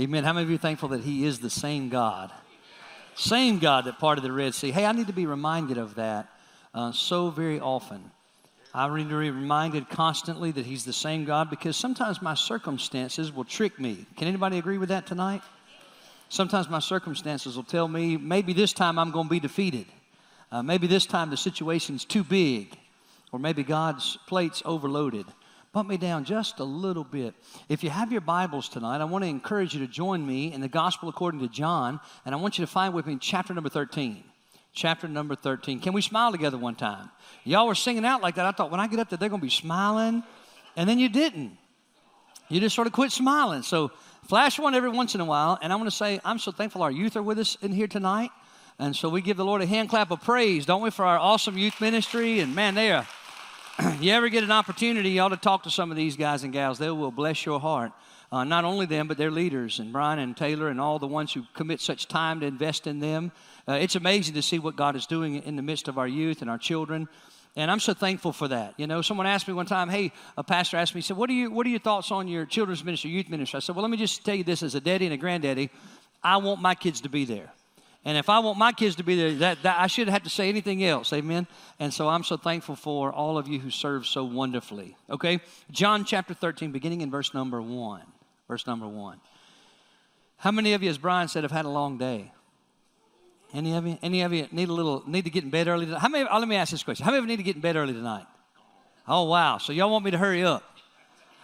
Amen. How many of you thankful that He is the same God? Same God that parted the Red Sea. Hey, I need to be reminded of that uh, so very often. I need to be reminded constantly that He's the same God because sometimes my circumstances will trick me. Can anybody agree with that tonight? Sometimes my circumstances will tell me maybe this time I'm going to be defeated. Uh, maybe this time the situation's too big, or maybe God's plate's overloaded. Bump me down just a little bit. If you have your Bibles tonight, I want to encourage you to join me in the Gospel according to John, and I want you to find with me chapter number 13 chapter number 13. Can we smile together one time? Y'all were singing out like that. I thought when I get up there, they're going to be smiling. And then you didn't. You just sort of quit smiling. So flash one every once in a while. And I want to say, I'm so thankful our youth are with us in here tonight. And so we give the Lord a hand clap of praise, don't we, for our awesome youth ministry. And man, they are, you ever get an opportunity, you ought to talk to some of these guys and gals. They will bless your heart. Uh, not only them, but their leaders, and Brian and Taylor, and all the ones who commit such time to invest in them. Uh, it's amazing to see what God is doing in the midst of our youth and our children. And I'm so thankful for that. You know, someone asked me one time, hey, a pastor asked me, he said, what are, you, what are your thoughts on your children's ministry, youth ministry? I said, well, let me just tell you this as a daddy and a granddaddy. I want my kids to be there. And if I want my kids to be there, that, that I shouldn't have to say anything else. Amen. And so I'm so thankful for all of you who serve so wonderfully. Okay? John chapter 13, beginning in verse number 1. Verse number 1. How many of you, as Brian said, have had a long day? Any of you? Any of you need a little need to get in bed early? Tonight? How many? Oh, let me ask this question: How many of you need to get in bed early tonight? Oh wow! So y'all want me to hurry up?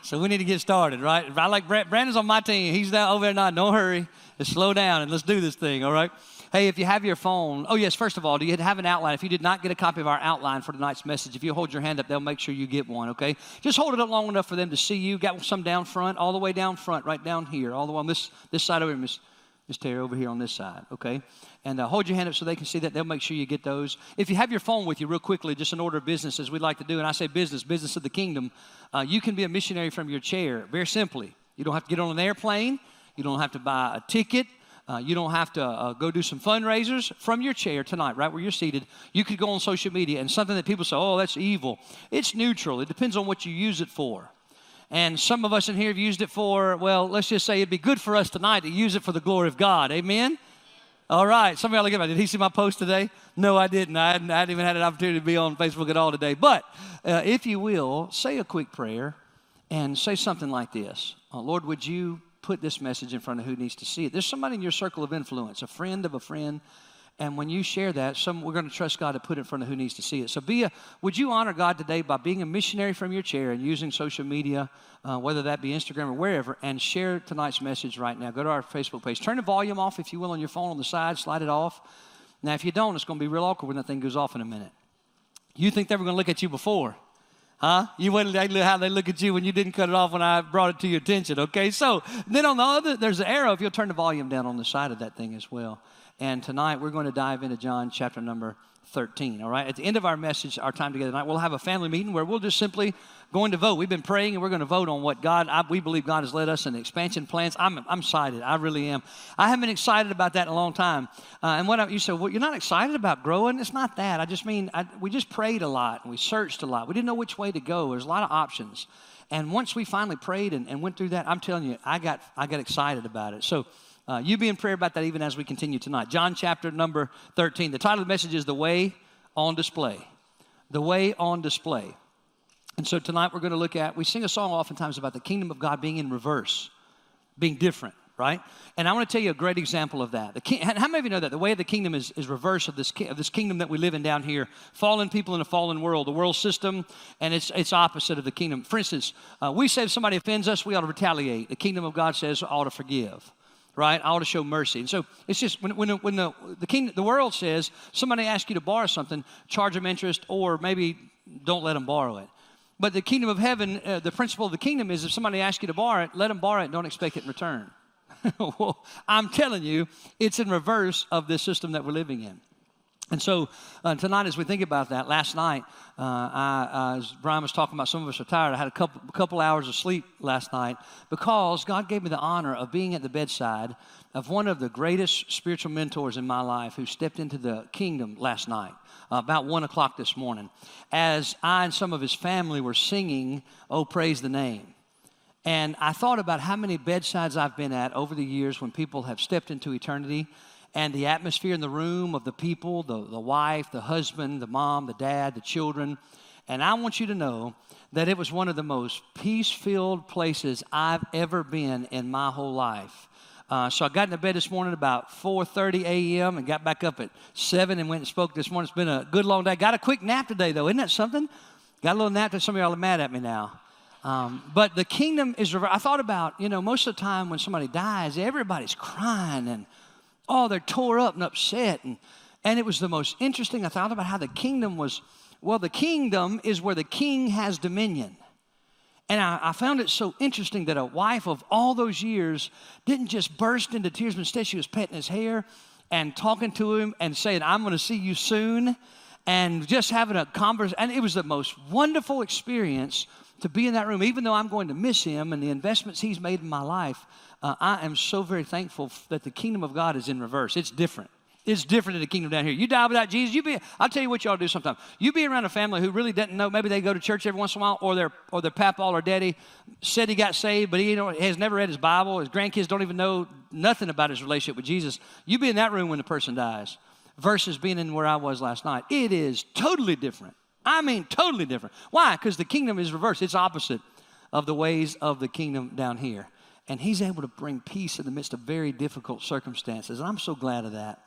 So we need to get started, right? I like Brandon's on my team. He's down over there now. Don't hurry. Just slow down and let's do this thing. All right. Hey, if you have your phone, oh yes. First of all, do you have an outline? If you did not get a copy of our outline for tonight's message, if you hold your hand up, they'll make sure you get one. Okay. Just hold it up long enough for them to see you. Got some down front, all the way down front, right down here, all the way on this this side over here, Miss Miss Terry over here on this side. Okay and uh, hold your hand up so they can see that. They'll make sure you get those. If you have your phone with you, real quickly, just an order of business as we like to do, and I say business, business of the kingdom, uh, you can be a missionary from your chair, very simply. You don't have to get on an airplane, you don't have to buy a ticket. Uh, you don't have to uh, go do some fundraisers from your chair tonight, right where you're seated. You could go on social media and something that people say, oh, that's evil. It's neutral. It depends on what you use it for. And some of us in here have used it for, well, let's just say it'd be good for us tonight to use it for the glory of God. Amen? All right. Somebody look at me. Did he see my post today? No, I didn't. I hadn't, I hadn't even had an opportunity to be on Facebook at all today. But uh, if you will, say a quick prayer and say something like this uh, Lord, would you put this message in front of who needs to see it? There's somebody in your circle of influence, a friend of a friend, and when you share that, some, we're going to trust God to put it in front of who needs to see it. So be a, would you honor God today by being a missionary from your chair and using social media, uh, whether that be Instagram or wherever, and share tonight's message right now. Go to our Facebook page. Turn the volume off, if you will, on your phone on the side. Slide it off. Now, if you don't, it's going to be real awkward when that thing goes off in a minute. You think they were going to look at you before. Huh? You wouldn't how they look at you when you didn't cut it off when I brought it to your attention. Okay, so then on the other, there's an arrow. If you'll turn the volume down on the side of that thing as well. And tonight we're going to dive into John chapter number 13. All right. At the end of our message, our time together tonight, we'll have a family meeting where we'll just simply going to vote. We've been praying and we're going to vote on what God, I, we believe God has led us in expansion plans. I'm, I'm excited. I really am. I haven't been excited about that in a long time. Uh, and what I, you said, well, you're not excited about growing? It's not that. I just mean, I, we just prayed a lot and we searched a lot. We didn't know which way to go. There's a lot of options. And once we finally prayed and, and went through that, I'm telling you, I got, I got excited about it. So, uh, you be in prayer about that even as we continue tonight. John chapter number 13. The title of the message is The Way on Display. The Way on Display. And so tonight we're going to look at, we sing a song oftentimes about the kingdom of God being in reverse, being different, right? And I want to tell you a great example of that. The king, how many of you know that? The way of the kingdom is, is reverse of this, of this kingdom that we live in down here. Fallen people in a fallen world, the world system, and it's, it's opposite of the kingdom. For instance, uh, we say if somebody offends us, we ought to retaliate. The kingdom of God says ought to forgive right? I ought to show mercy. And so it's just when, when, when the, the, king, the world says somebody asks you to borrow something, charge them interest or maybe don't let them borrow it. But the kingdom of heaven, uh, the principle of the kingdom is if somebody asks you to borrow it, let them borrow it, don't expect it in return. well, I'm telling you, it's in reverse of this system that we're living in. And so uh, tonight, as we think about that, last night, uh, I, uh, as Brian was talking about, some of us are tired. I had a couple, a couple hours of sleep last night because God gave me the honor of being at the bedside of one of the greatest spiritual mentors in my life who stepped into the kingdom last night, uh, about one o'clock this morning, as I and some of his family were singing, Oh, Praise the Name. And I thought about how many bedsides I've been at over the years when people have stepped into eternity and the atmosphere in the room of the people the, the wife, the husband, the mom, the dad, the children. And I want you to know that it was one of the most peace filled places I've ever been in my whole life. Uh, so I got into bed this morning about 4:30 a.m. and got back up at seven and went and spoke this morning. It's been a good long day. Got a quick nap today though, isn't that something? Got a little nap. That some of y'all are mad at me now. Um, but the kingdom is. I thought about you know most of the time when somebody dies, everybody's crying and oh they're tore up and upset and and it was the most interesting. I thought about how the kingdom was. Well, the kingdom is where the king has dominion. And I, I, found it so interesting that a wife of all those years didn't just burst into tears, but instead she was petting his hair and talking to him and saying, I'm going to see you soon, and just having a conversation. And it was the most wonderful experience to be in that room, even though I'm going to miss him and the investments he's made in my life. Uh, I am so very thankful that the kingdom of God is in reverse. It's different. It's different in the kingdom down here. You die without Jesus, you be, I'll tell you what y'all do sometimes. You be around a family who really doesn't know, maybe they go to church every once in a while, or their, or their papa or daddy said he got saved, but he has never read his Bible. His grandkids don't even know nothing about his relationship with Jesus. You be in that room when the person dies versus being in where I was last night. It is totally different. I mean, totally different. Why? Because the kingdom is reversed, it's opposite of the ways of the kingdom down here. And he's able to bring peace in the midst of very difficult circumstances. And I'm so glad of that.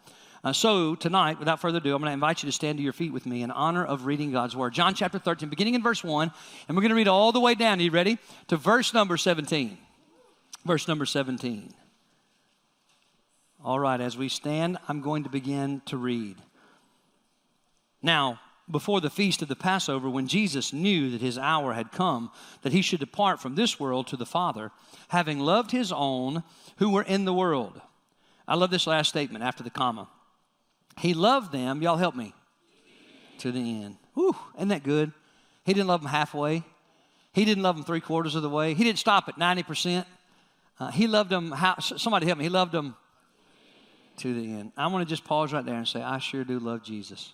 Uh, so, tonight, without further ado, I'm going to invite you to stand to your feet with me in honor of reading God's Word. John chapter 13, beginning in verse 1, and we're going to read all the way down. Are you ready? To verse number 17. Verse number 17. All right, as we stand, I'm going to begin to read. Now, before the feast of the Passover, when Jesus knew that his hour had come, that he should depart from this world to the Father, having loved his own who were in the world. I love this last statement after the comma. He loved them, y'all help me, to the end. Whew, isn't that good? He didn't love them halfway. He didn't love them three quarters of the way. He didn't stop at 90%. Uh, he loved them, how, somebody help me, he loved them to the end. I want to just pause right there and say, I sure do love Jesus.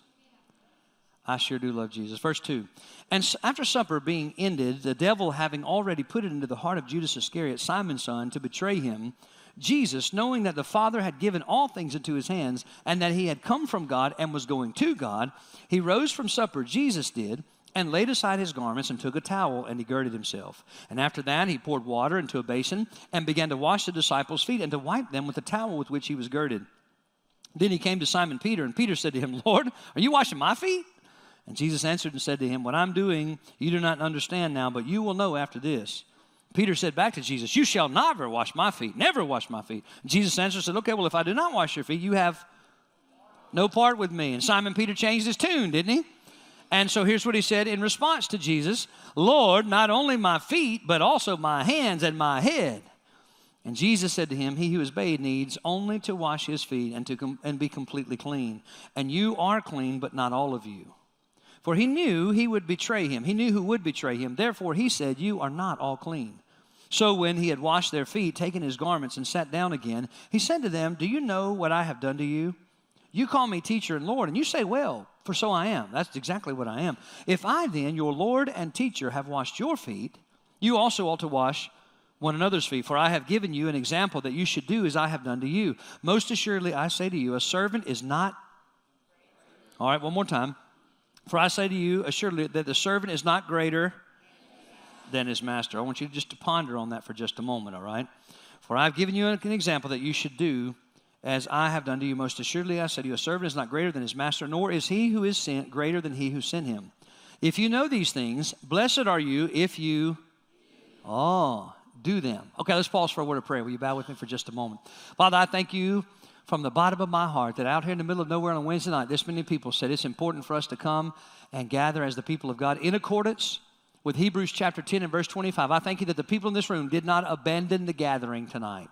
I sure do love Jesus. Verse 2. And after supper being ended, the devil having already put it into the heart of Judas Iscariot, Simon's son, to betray him, Jesus, knowing that the Father had given all things into his hands and that he had come from God and was going to God, he rose from supper, Jesus did, and laid aside his garments and took a towel and he girded himself. And after that, he poured water into a basin and began to wash the disciples' feet and to wipe them with the towel with which he was girded. Then he came to Simon Peter, and Peter said to him, Lord, are you washing my feet? And Jesus answered and said to him, What I'm doing, you do not understand now, but you will know after this. Peter said back to Jesus, You shall never wash my feet, never wash my feet. And Jesus answered and said, Okay, well, if I do not wash your feet, you have no part with me. And Simon Peter changed his tune, didn't he? And so here's what he said in response to Jesus Lord, not only my feet, but also my hands and my head. And Jesus said to him, He who is bathed needs only to wash his feet and, to com- and be completely clean. And you are clean, but not all of you. For he knew he would betray him. He knew who would betray him. Therefore he said, You are not all clean. So when he had washed their feet, taken his garments, and sat down again, he said to them, Do you know what I have done to you? You call me teacher and Lord, and you say, Well, for so I am. That's exactly what I am. If I then, your Lord and teacher, have washed your feet, you also ought to wash one another's feet. For I have given you an example that you should do as I have done to you. Most assuredly, I say to you, a servant is not. All right, one more time. For I say to you, assuredly, that the servant is not greater than his master. I want you just to ponder on that for just a moment, all right? For I've given you an example that you should do as I have done to you. Most assuredly, I say to you, a servant is not greater than his master, nor is he who is sent greater than he who sent him. If you know these things, blessed are you if you, oh, do them. Okay, let's pause for a word of prayer. Will you bow with me for just a moment? Father, I thank you from the bottom of my heart that out here in the middle of nowhere on a Wednesday night, this many people said it's important for us to come and gather as the people of God in accordance with Hebrews chapter 10 and verse 25. I thank you that the people in this room did not abandon the gathering tonight.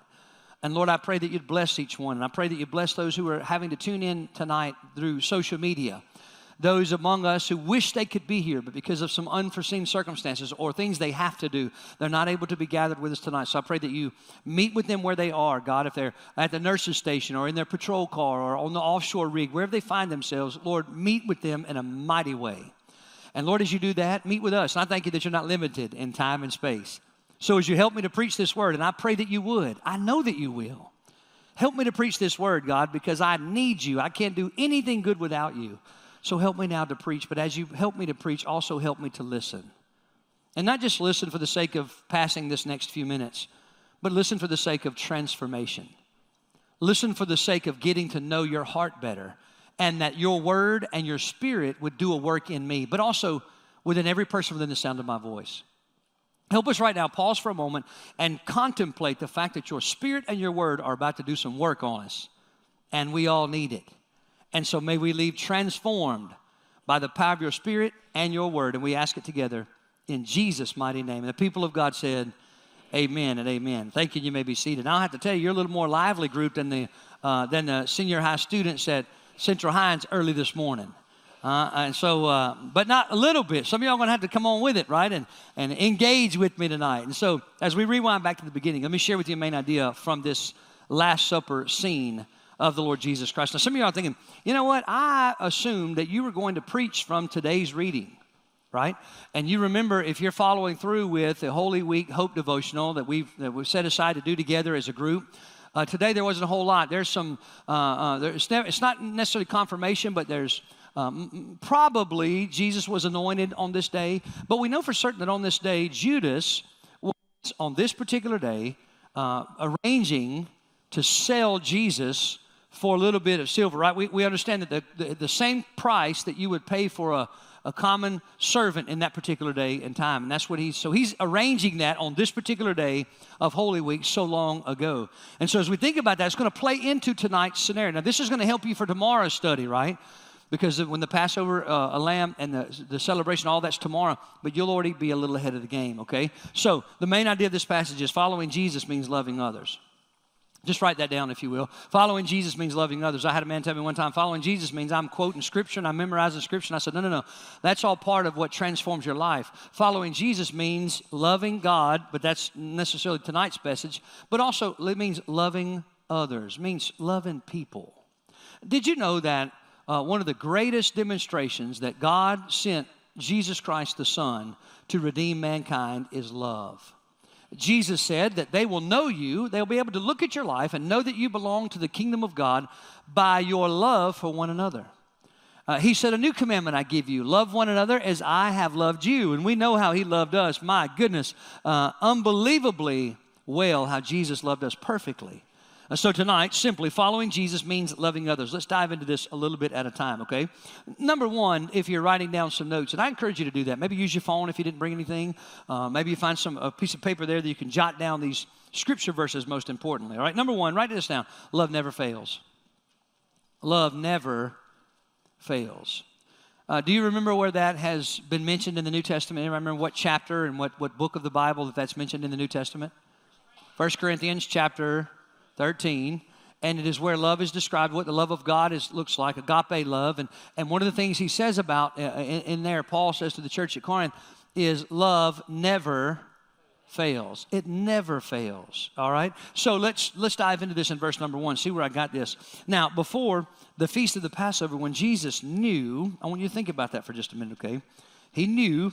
And Lord, I pray that you'd bless each one. And I pray that you bless those who are having to tune in tonight through social media. Those among us who wish they could be here, but because of some unforeseen circumstances or things they have to do, they're not able to be gathered with us tonight. So I pray that you meet with them where they are, God, if they're at the nurse's station or in their patrol car or on the offshore rig, wherever they find themselves, Lord, meet with them in a mighty way. And Lord, as you do that, meet with us. And I thank you that you're not limited in time and space. So as you help me to preach this word, and I pray that you would, I know that you will. Help me to preach this word, God, because I need you. I can't do anything good without you. So help me now to preach. But as you help me to preach, also help me to listen. And not just listen for the sake of passing this next few minutes, but listen for the sake of transformation. Listen for the sake of getting to know your heart better and that your word and your spirit would do a work in me, but also within every person within the sound of my voice. Help us right now, pause for a moment and contemplate the fact that your spirit and your word are about to do some work on us, and we all need it. And so may we leave transformed by the power of your spirit and your word, and we ask it together in Jesus' mighty name. And the people of God said, Amen and amen. Thank you. You may be seated. I have to tell you, you're a little more lively group than the, uh, than the senior high students at Central Hinds early this morning. Uh, and so, uh, but not a little bit. Some of y'all are going to have to come on with it, right? And, and engage with me tonight. And so, as we rewind back to the beginning, let me share with you a main idea from this Last Supper scene of the Lord Jesus Christ. Now, some of y'all are thinking, you know what? I assumed that you were going to preach from today's reading right? And you remember if you're following through with the Holy Week Hope Devotional that we've, that we've set aside to do together as a group, uh, today there wasn't a whole lot. There's some, uh, uh, there's never, it's not necessarily confirmation, but there's um, probably Jesus was anointed on this day. But we know for certain that on this day, Judas was on this particular day uh, arranging to sell Jesus for a little bit of silver, right? We, we understand that the, the, the same price that you would pay for a, a common servant in that particular day and time. And that's what he's, so he's arranging that on this particular day of Holy Week so long ago. And so as we think about that, it's going to play into tonight's scenario. Now, this is going to help you for tomorrow's study, right? Because when the Passover, uh, a lamb, and the, the celebration, all that's tomorrow, but you'll already be a little ahead of the game, okay? So the main idea of this passage is following Jesus means loving others. Just write that down, if you will. Following Jesus means loving others. I had a man tell me one time, following Jesus means I'm quoting Scripture and I'm memorizing Scripture. And I said, no, no, no. That's all part of what transforms your life. Following Jesus means loving God, but that's necessarily tonight's message, but also it means loving others, means loving people. Did you know that uh, one of the greatest demonstrations that God sent Jesus Christ the Son to redeem mankind is love? Jesus said that they will know you, they'll be able to look at your life and know that you belong to the kingdom of God by your love for one another. Uh, he said, A new commandment I give you love one another as I have loved you. And we know how he loved us. My goodness, uh, unbelievably well, how Jesus loved us perfectly. So tonight, simply following Jesus means loving others. Let's dive into this a little bit at a time, okay? Number one, if you're writing down some notes, and I encourage you to do that. Maybe use your phone if you didn't bring anything. Uh, maybe you find some a piece of paper there that you can jot down these scripture verses. Most importantly, all right. Number one, write this down. Love never fails. Love never fails. Uh, do you remember where that has been mentioned in the New Testament? Anybody remember what chapter and what, what book of the Bible that that's mentioned in the New Testament? 1 Corinthians chapter 13 and it is where love is described, what the love of God is, looks like, agape love. And, and one of the things he says about uh, in, in, there, Paul says to the church at Corinth, is love never fails. It never fails. All right. So let's let's dive into this in verse number one. See where I got this. Now, before the feast of the Passover, when Jesus knew, I want you to think about that for just a minute, okay? He knew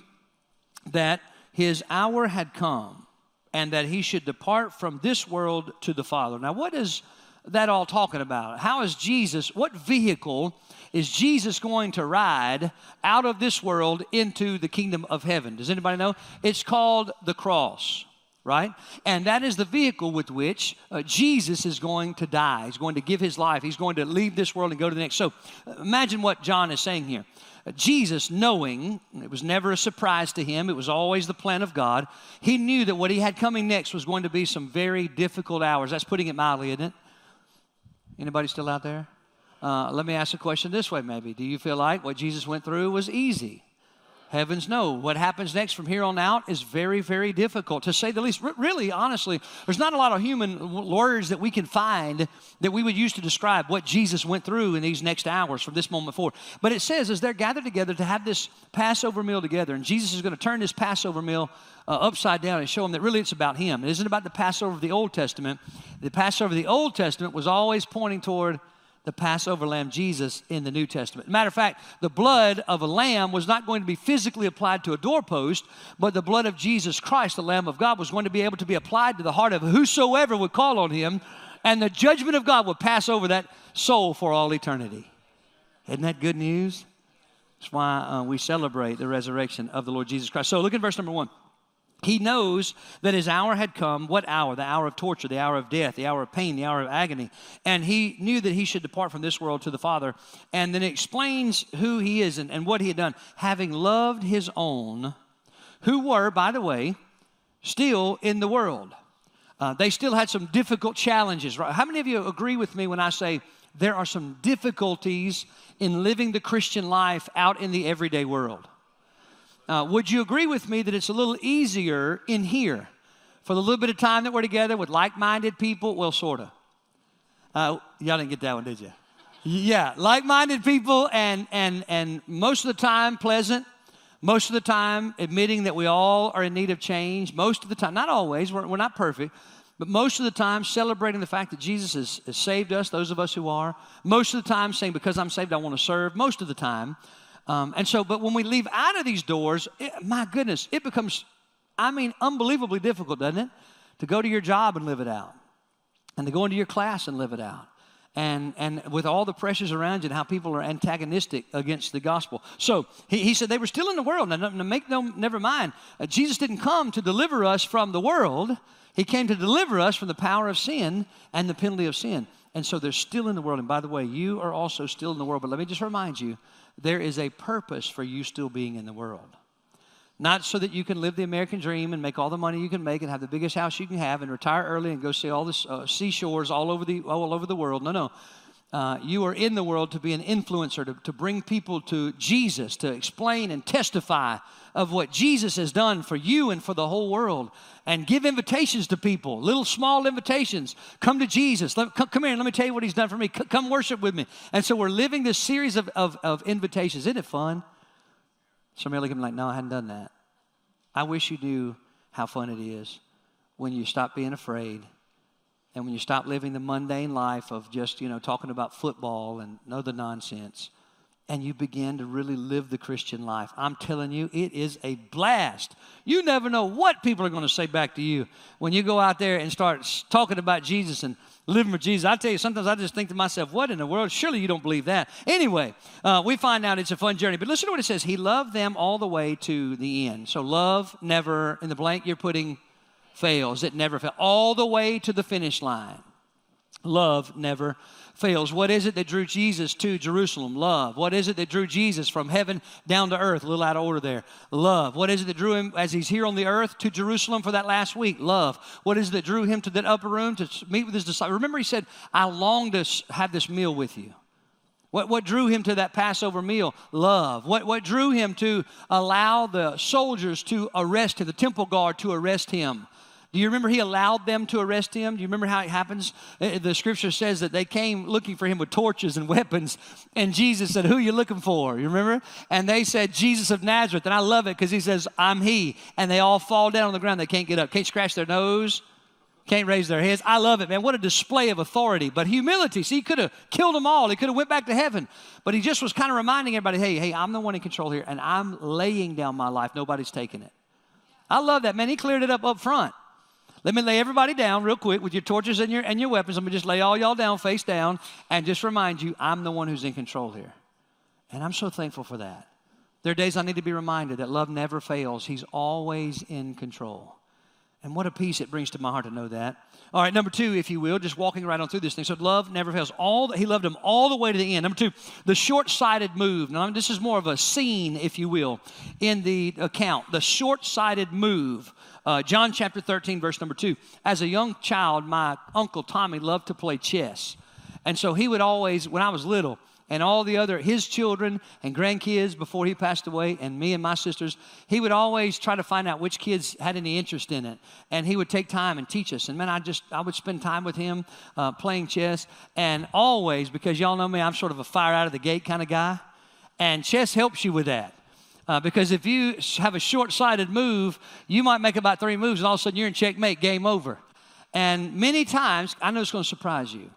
that his hour had come and that he should depart from this world to the Father. Now, what is that all talking about? How is Jesus, what vehicle is Jesus going to ride out of this world into the kingdom of heaven? Does anybody know? It's called the cross right? And that is the vehicle with which uh, Jesus is going to die. He's going to give his life. He's going to leave this world and go to the next. So uh, imagine what John is saying here. Jesus, knowing, it was never a surprise to him, it was always the plan of God, he knew that what he had coming next was going to be some very difficult hours. That's putting it mildly, isn't it? Anybody still out there? Uh, let me ask a question this way, maybe. Do you feel like what Jesus went through was easy? Heavens no. What happens next from here on out is very, very difficult, to say the least. R- really, honestly, there's not a lot of human words that we can find that we would use to describe what Jesus went through in these next hours from this moment forward. But it says, as they're gathered together to have this Passover meal together, and Jesus is going to turn this Passover meal uh, upside down and show them that really it's about Him. It isn't about the Passover of the Old Testament. The Passover of the Old Testament was always pointing toward the Passover lamb Jesus in the New Testament. Matter of fact, the blood of a lamb was not going to be physically applied to a doorpost, but the blood of Jesus Christ, the Lamb of God, was going to be able to be applied to the heart of whosoever would call on him, and the judgment of God would pass over that soul for all eternity. Isn't that good news? That's why uh, we celebrate the resurrection of the Lord Jesus Christ. So look at verse number one. He knows that his hour had come. What hour? The hour of torture, the hour of death, the hour of pain, the hour of agony. And he knew that he should depart from this world to the Father. And then it explains who he is and, and what he had done. Having loved his own, who were, by the way, still in the world. Uh, they still had some difficult challenges, right? How many of you agree with me when I say there are some difficulties in living the Christian life out in the everyday world? Uh, would you agree with me that it's a little easier in here for the little bit of time that we're together with like minded people? Well, sort of. Uh, y'all didn't get that one, did you? Yeah, like minded people, and, and, and most of the time pleasant, most of the time admitting that we all are in need of change, most of the time, not always, we're, we're not perfect, but most of the time celebrating the fact that Jesus has, has saved us, those of us who are. Most of the time saying, because I'm saved, I want to serve. Most of the time. Um, and so, but when we leave out of these doors, it, my goodness, it becomes, I mean, unbelievably difficult, doesn't it? To go to your job and live it out, and to go into your class and live it out. And, and with all the pressures around you and how people are antagonistic against the gospel. So he, he said they were still in the world. Now, now make no, never mind. Uh, Jesus didn't come to deliver us from the world. He came to deliver us from the power of sin and the penalty of sin. And so they're still in the world. And by the way, you are also still in the world. But let me just remind you there is a purpose for you still being in the world. Not so that you can live the American dream and make all the money you can make and have the biggest house you can have and retire early and go see all the uh, seashores all over the all over the world. No, no. Uh, you are in the world to be an influencer, to, to bring people to Jesus, to explain and testify of what Jesus has done for you and for the whole world, and give invitations to people, little small invitations. Come to Jesus. Let, come, come, here let me tell you what He's done for me. C- come worship with me. And so we're living this series of, of, of invitations. Isn't it fun? Somebody look at me like, no, I hadn't done that. I wish you knew how fun it is when you stop being afraid and when you stop living the mundane life of just, you know, talking about football and other nonsense, and you begin to really live the Christian life, I'm telling you, it is a blast. You never know what people are going to say back to you when you go out there and start talking about Jesus and living for Jesus. I tell you, sometimes I just think to myself, what in the world? Surely you don't believe that. Anyway, uh, we find out it's a fun journey. But listen to what it says He loved them all the way to the end. So, love never, in the blank, you're putting fails. It never fails. All the way to the finish line. Love never fails. What is it that drew Jesus to Jerusalem? Love. What is it that drew Jesus from heaven down to earth? A little out of order there. Love. What is it that drew him as he's here on the earth to Jerusalem for that last week? Love. What is it that drew him to that upper room to meet with his disciples? Remember, he said, I long to have this meal with you. What, what drew him to that Passover meal? Love. What, what drew him to allow the soldiers to arrest him, the temple guard to arrest him? Do you remember he allowed them to arrest him? Do you remember how it happens? Uh, the scripture says that they came looking for him with torches and weapons, and Jesus said, Who are you looking for? You remember? And they said, Jesus of Nazareth. And I love it because he says, I'm he. And they all fall down on the ground. They can't get up, can't scratch their nose, can't raise their heads. I love it, man. What a display of authority. But humility. See, he could have killed them all. He could have went back to heaven. But he just was kind of reminding everybody, hey, hey, I'm the one in control here, and I'm laying down my life. Nobody's taking it. I love that, man. He cleared it up up front. Let me lay everybody down real quick with your torches and your, and your weapons. Let me just lay all y'all down face down and just remind you I'm the one who's in control here. And I'm so thankful for that. There are days I need to be reminded that love never fails, He's always in control. And what a peace it brings to my heart to know that. All right, number two, if you will, just walking right on through this thing. So love never fails. All he loved him all the way to the end. Number two, the short-sighted move. Now this is more of a scene, if you will, in the account. The short-sighted move. Uh, John chapter 13, verse number two. As a young child, my uncle Tommy loved to play chess. And so he would always, when I was little, and all the other, his children and grandkids before he passed away, and me and my sisters, he would always try to find out which kids had any interest in it. And he would take time and teach us. And man, I just, I would spend time with him uh, playing chess. And always, because y'all know me, I'm sort of a fire out of the gate kind of guy. And chess helps you with that. Uh, because if you have a short sighted move, you might make about three moves, and all of a sudden you're in checkmate, game over. And many times, I know it's going to surprise you.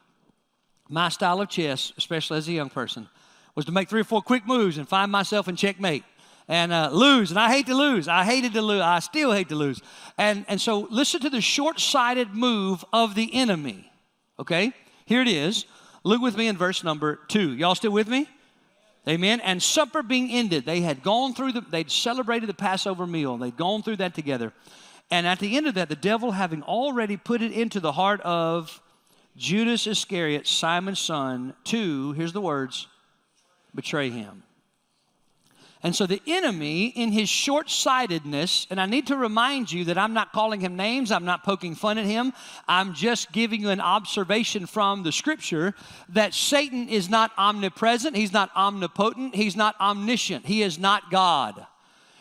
my style of chess, especially as a young person, was to make three or four quick moves and find myself in checkmate and uh, lose. And I hate to lose. I hated to lose. I still hate to lose. And, and so listen to the short sighted move of the enemy. Okay? Here it is. Look with me in verse number two. Y'all still with me? Amen. And supper being ended, they had gone through the, they'd celebrated the Passover meal. They'd gone through that together. And at the end of that, the devil having already put it into the heart of Judas Iscariot, Simon's son, to, here's the words, betray him. And so the enemy, in his short sightedness, and I need to remind you that I'm not calling him names, I'm not poking fun at him, I'm just giving you an observation from the scripture that Satan is not omnipresent, he's not omnipotent, he's not omniscient, he is not God.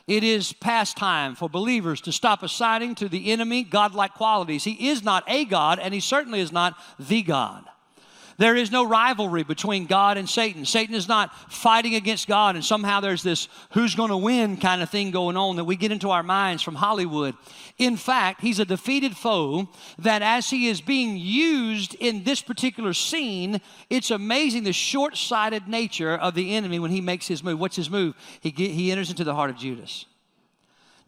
It is past time for believers to stop assigning to the enemy godlike qualities. He is not a God, and he certainly is not the God. There is no rivalry between God and Satan. Satan is not fighting against God, and somehow there's this who's going to win kind of thing going on that we get into our minds from Hollywood. In fact, he's a defeated foe that as he is being used in this particular scene, it's amazing the short sighted nature of the enemy when he makes his move. What's his move? He, he enters into the heart of Judas.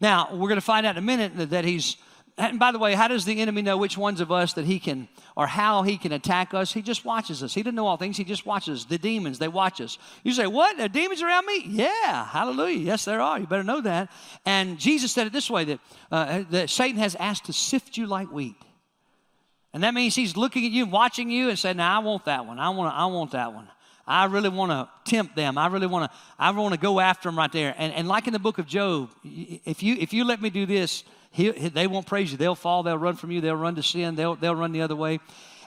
Now, we're going to find out in a minute that, that he's and by the way, how does the enemy know which ones of us that he can, or how he can attack us? He just watches us. He doesn't know all things. He just watches the demons. They watch us. You say, "What? There demons around me?" Yeah, hallelujah. Yes, there are. You better know that. And Jesus said it this way: that, uh, that Satan has asked to sift you like wheat, and that means he's looking at you, watching you, and saying, "Now I want that one. I want. I want that one." I really want to tempt them. I really want to. I want to go after them right there. And, and like in the book of Job, if you if you let me do this, he, they won't praise you. They'll fall. They'll run from you. They'll run to sin. They'll, they'll run the other way.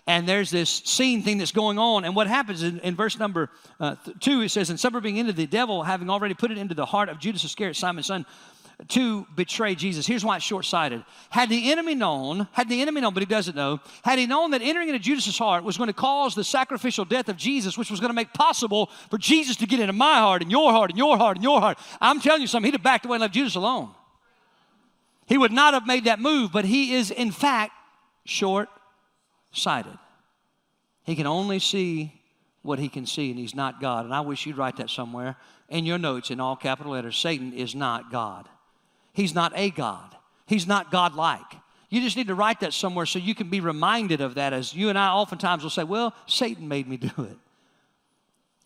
And there's this scene thing that's going on. And what happens in, in verse number uh, two, it says, And supper being into the devil, having already put it into the heart of Judas Iscariot, Simon's son, to betray Jesus. Here's why it's short sighted. Had the enemy known, had the enemy known, but he doesn't know, had he known that entering into Judas's heart was going to cause the sacrificial death of Jesus, which was going to make possible for Jesus to get into my heart and your heart and your heart and your heart, I'm telling you something, he'd have backed away and left Judas alone. He would not have made that move, but he is, in fact, short sighted. He can only see what he can see, and he's not God. And I wish you'd write that somewhere in your notes in all capital letters Satan is not God. He's not a God, he's not God like. You just need to write that somewhere so you can be reminded of that as you and I oftentimes will say, Well, Satan made me do it.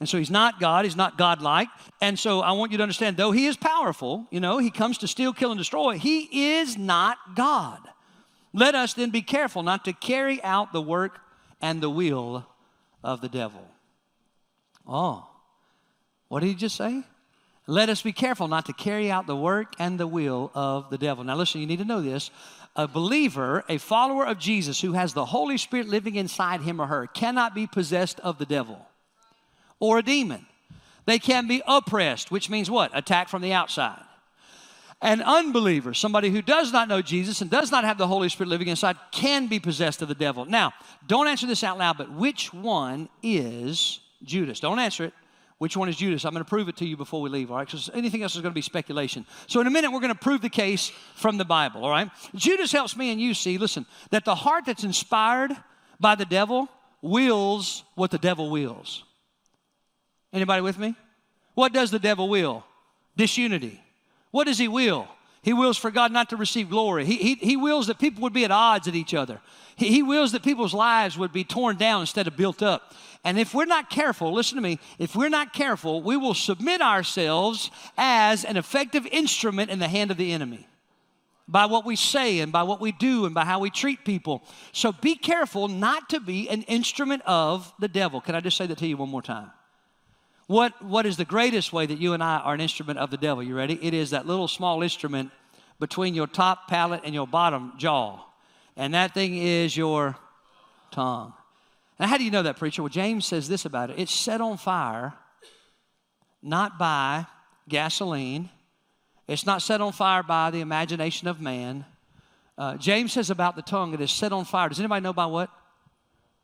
And so he's not God, he's not God-like. And so I want you to understand, though he is powerful, you know, he comes to steal, kill, and destroy, he is not God. Let us then be careful not to carry out the work and the will of the devil. Oh, what did he just say? Let us be careful not to carry out the work and the will of the devil. Now, listen, you need to know this. A believer, a follower of Jesus who has the Holy Spirit living inside him or her, cannot be possessed of the devil or a demon. They can be oppressed, which means what? Attacked from the outside. An unbeliever, somebody who does not know Jesus and does not have the Holy Spirit living inside, can be possessed of the devil. Now, don't answer this out loud, but which one is Judas? Don't answer it. Which one is Judas? I'm going to prove it to you before we leave, all right? Because anything else is going to be speculation. So, in a minute, we're going to prove the case from the Bible, all right? Judas helps me and you see, listen, that the heart that's inspired by the devil wills what the devil wills. Anybody with me? What does the devil will? Disunity. What does he will? He wills for God not to receive glory. He, he, he wills that people would be at odds at each other. He, he wills that people's lives would be torn down instead of built up. And if we're not careful, listen to me, if we're not careful, we will submit ourselves as an effective instrument in the hand of the enemy by what we say and by what we do and by how we treat people. So be careful not to be an instrument of the devil. Can I just say that to you one more time? What, what is the greatest way that you and I are an instrument of the devil? You ready? It is that little small instrument between your top palate and your bottom jaw. And that thing is your tongue. Now, how do you know that, preacher? Well, James says this about it it's set on fire not by gasoline, it's not set on fire by the imagination of man. Uh, James says about the tongue, it is set on fire. Does anybody know by what?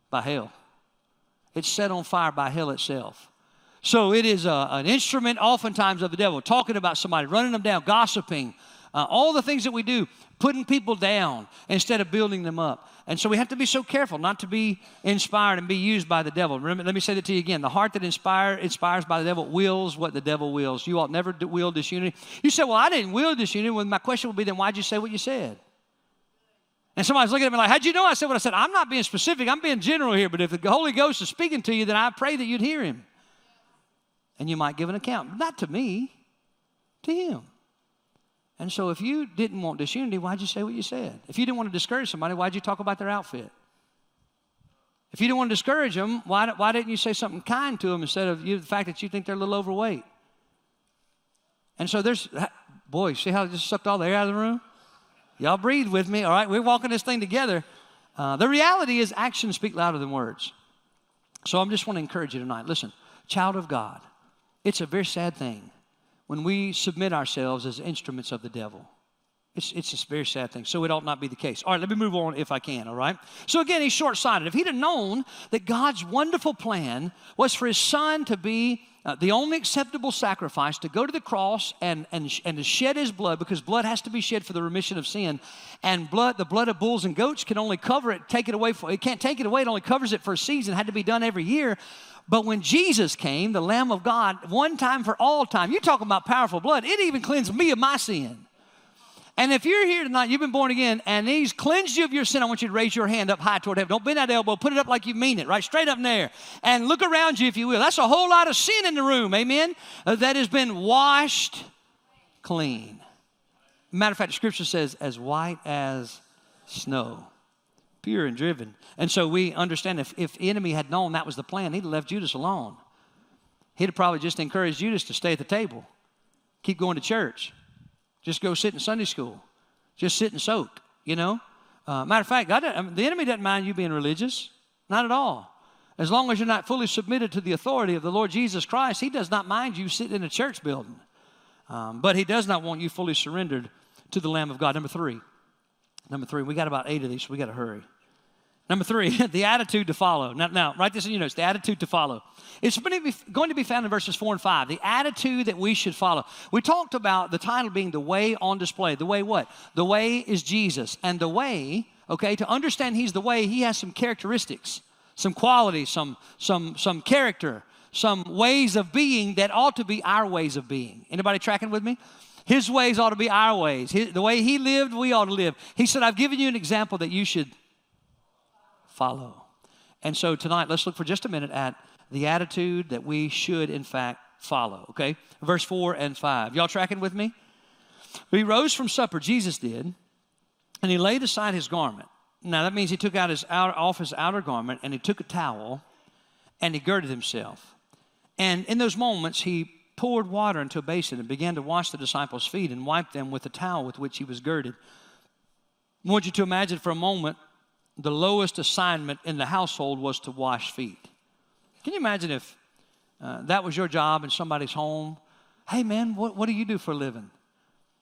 By hell. It's set on fire by hell itself. So it is a, an instrument, oftentimes, of the devil, talking about somebody, running them down, gossiping, Uh, all the things that we do, putting people down instead of building them up. And so we have to be so careful not to be inspired and be used by the devil. Remember, let me say that to you again. The heart that inspire, inspires by the devil wills what the devil wills. You ought never will disunity. You say, Well, I didn't will disunity. Well, my question would be then why'd you say what you said? And somebody's looking at me like, How'd you know I said what I said? I'm not being specific, I'm being general here. But if the Holy Ghost is speaking to you, then I pray that you'd hear him. And you might give an account. Not to me, to him. And so if you didn't want disunity, why'd you say what you said? If you didn't want to discourage somebody, why'd you talk about their outfit? If you didn't want to discourage them, why, why didn't you say something kind to them instead of you, the fact that you think they're a little overweight? And so there's, boy, see how I just sucked all the air out of the room? Y'all breathe with me, all right? We're walking this thing together. Uh, the reality is, actions speak louder than words. So I'm just want to encourage you tonight. Listen, child of God, it's a very sad thing when we submit ourselves as instruments of the devil. It's, it's a very sad thing. So it ought not be the case. All right, let me move on if I can, all right? So again, he's short sighted. If he'd have known that God's wonderful plan was for his son to be uh, the only acceptable sacrifice, to go to the cross and, and, and to shed his blood, because blood has to be shed for the remission of sin, and blood, the blood of bulls and goats can only cover it, take it away. For, it can't take it away, it only covers it for a season, it had to be done every year. But when Jesus came, the Lamb of God, one time for all time, you're talking about powerful blood, it even cleansed me of my sin. And if you're here tonight, you've been born again, and He's cleansed you of your sin, I want you to raise your hand up high toward heaven. Don't bend that elbow, put it up like you mean it, right? Straight up in there. And look around you, if you will. That's a whole lot of sin in the room, amen? Uh, that has been washed clean. Matter of fact, the scripture says, as white as snow and driven. And so we understand if, if the enemy had known that was the plan, he'd have left Judas alone. He'd have probably just encouraged Judas to stay at the table, keep going to church, just go sit in Sunday school, just sit and soak, you know? Uh, matter of fact, God, I mean, the enemy doesn't mind you being religious, not at all. As long as you're not fully submitted to the authority of the Lord Jesus Christ, he does not mind you sitting in a church building. Um, but he does not want you fully surrendered to the Lamb of God. Number three. Number three, we got about eight of these, so we got to hurry. Number three, the attitude to follow. Now, now, write this in your notes the attitude to follow. It's going to be found in verses four and five. The attitude that we should follow. We talked about the title being the way on display. The way what? The way is Jesus. And the way, okay, to understand he's the way, he has some characteristics, some qualities, some, some, some character, some ways of being that ought to be our ways of being. Anybody tracking with me? His ways ought to be our ways. His, the way he lived, we ought to live. He said, I've given you an example that you should follow. And so tonight, let's look for just a minute at the attitude that we should, in fact, follow. Okay? Verse 4 and 5. Y'all tracking with me? He rose from supper, Jesus did, and he laid aside his garment. Now, that means he took out his outer, off his outer garment and he took a towel and he girded himself. And in those moments, he poured water into a basin and began to wash the disciples' feet and wipe them with the towel with which he was girded. I want you to imagine for a moment the lowest assignment in the household was to wash feet. Can you imagine if uh, that was your job in somebody's home? Hey, man, what, what do you do for a living?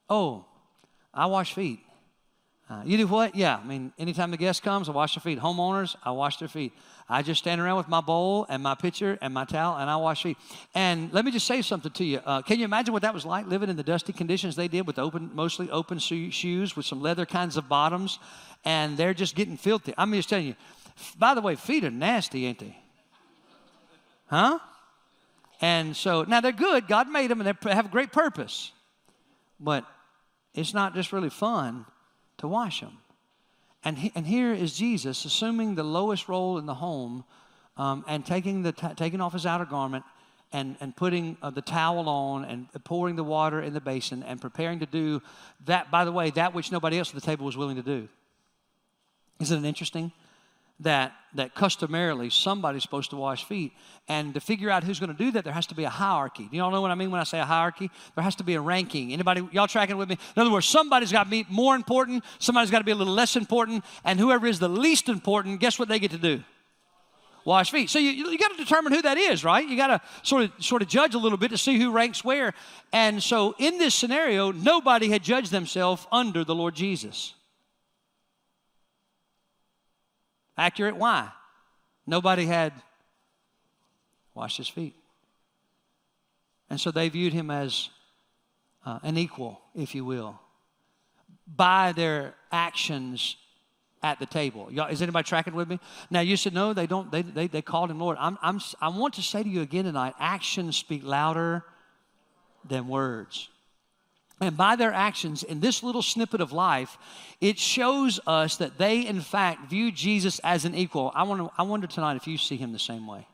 Oh, I wash feet. Uh, you do what? Yeah, I mean, anytime the guest comes, I wash their feet. Homeowners, I wash their feet. I just stand around with my bowl and my pitcher and my towel and I wash feet. And let me just say something to you. Uh, can you imagine what that was like living in the dusty conditions they did with open, mostly open shoes with some leather kinds of bottoms and they're just getting filthy? I'm just telling you. By the way, feet are nasty, ain't they? Huh? And so now they're good. God made them and they have a great purpose. But it's not just really fun to wash them. And, he, and here is Jesus assuming the lowest role in the home um, and taking, the t- taking off his outer garment and, and putting uh, the towel on and pouring the water in the basin and preparing to do that, by the way, that which nobody else at the table was willing to do. Isn't it interesting? that that customarily somebody's supposed to wash feet? And to figure out who's going to do that there has to be a hierarchy. Do you all know what i mean when i say a hierarchy? There has to be a ranking. Anybody y'all tracking with me? In other words somebody's got to be more important somebody's got to be a little less important and whoever is the least important guess what they get to do? Wash feet. So you, you got to determine who that is right? You got to sort of sort of judge a little bit to see who ranks where. And so in this scenario nobody had judged themselves under the lord jesus Accurate? Why? Nobody had washed his feet. And so they viewed him as uh, an equal, if you will. by their actions at the table. Y'all, is anybody tracking with me? Now you said no, they don't. They, they, they called him Lord. I'm, I'm, I want to say to you again tonight: actions speak louder than words. And by their actions in this little snippet of life, it shows us that they, in fact, view Jesus as an equal. I wonder, I wonder tonight if you see him the same way.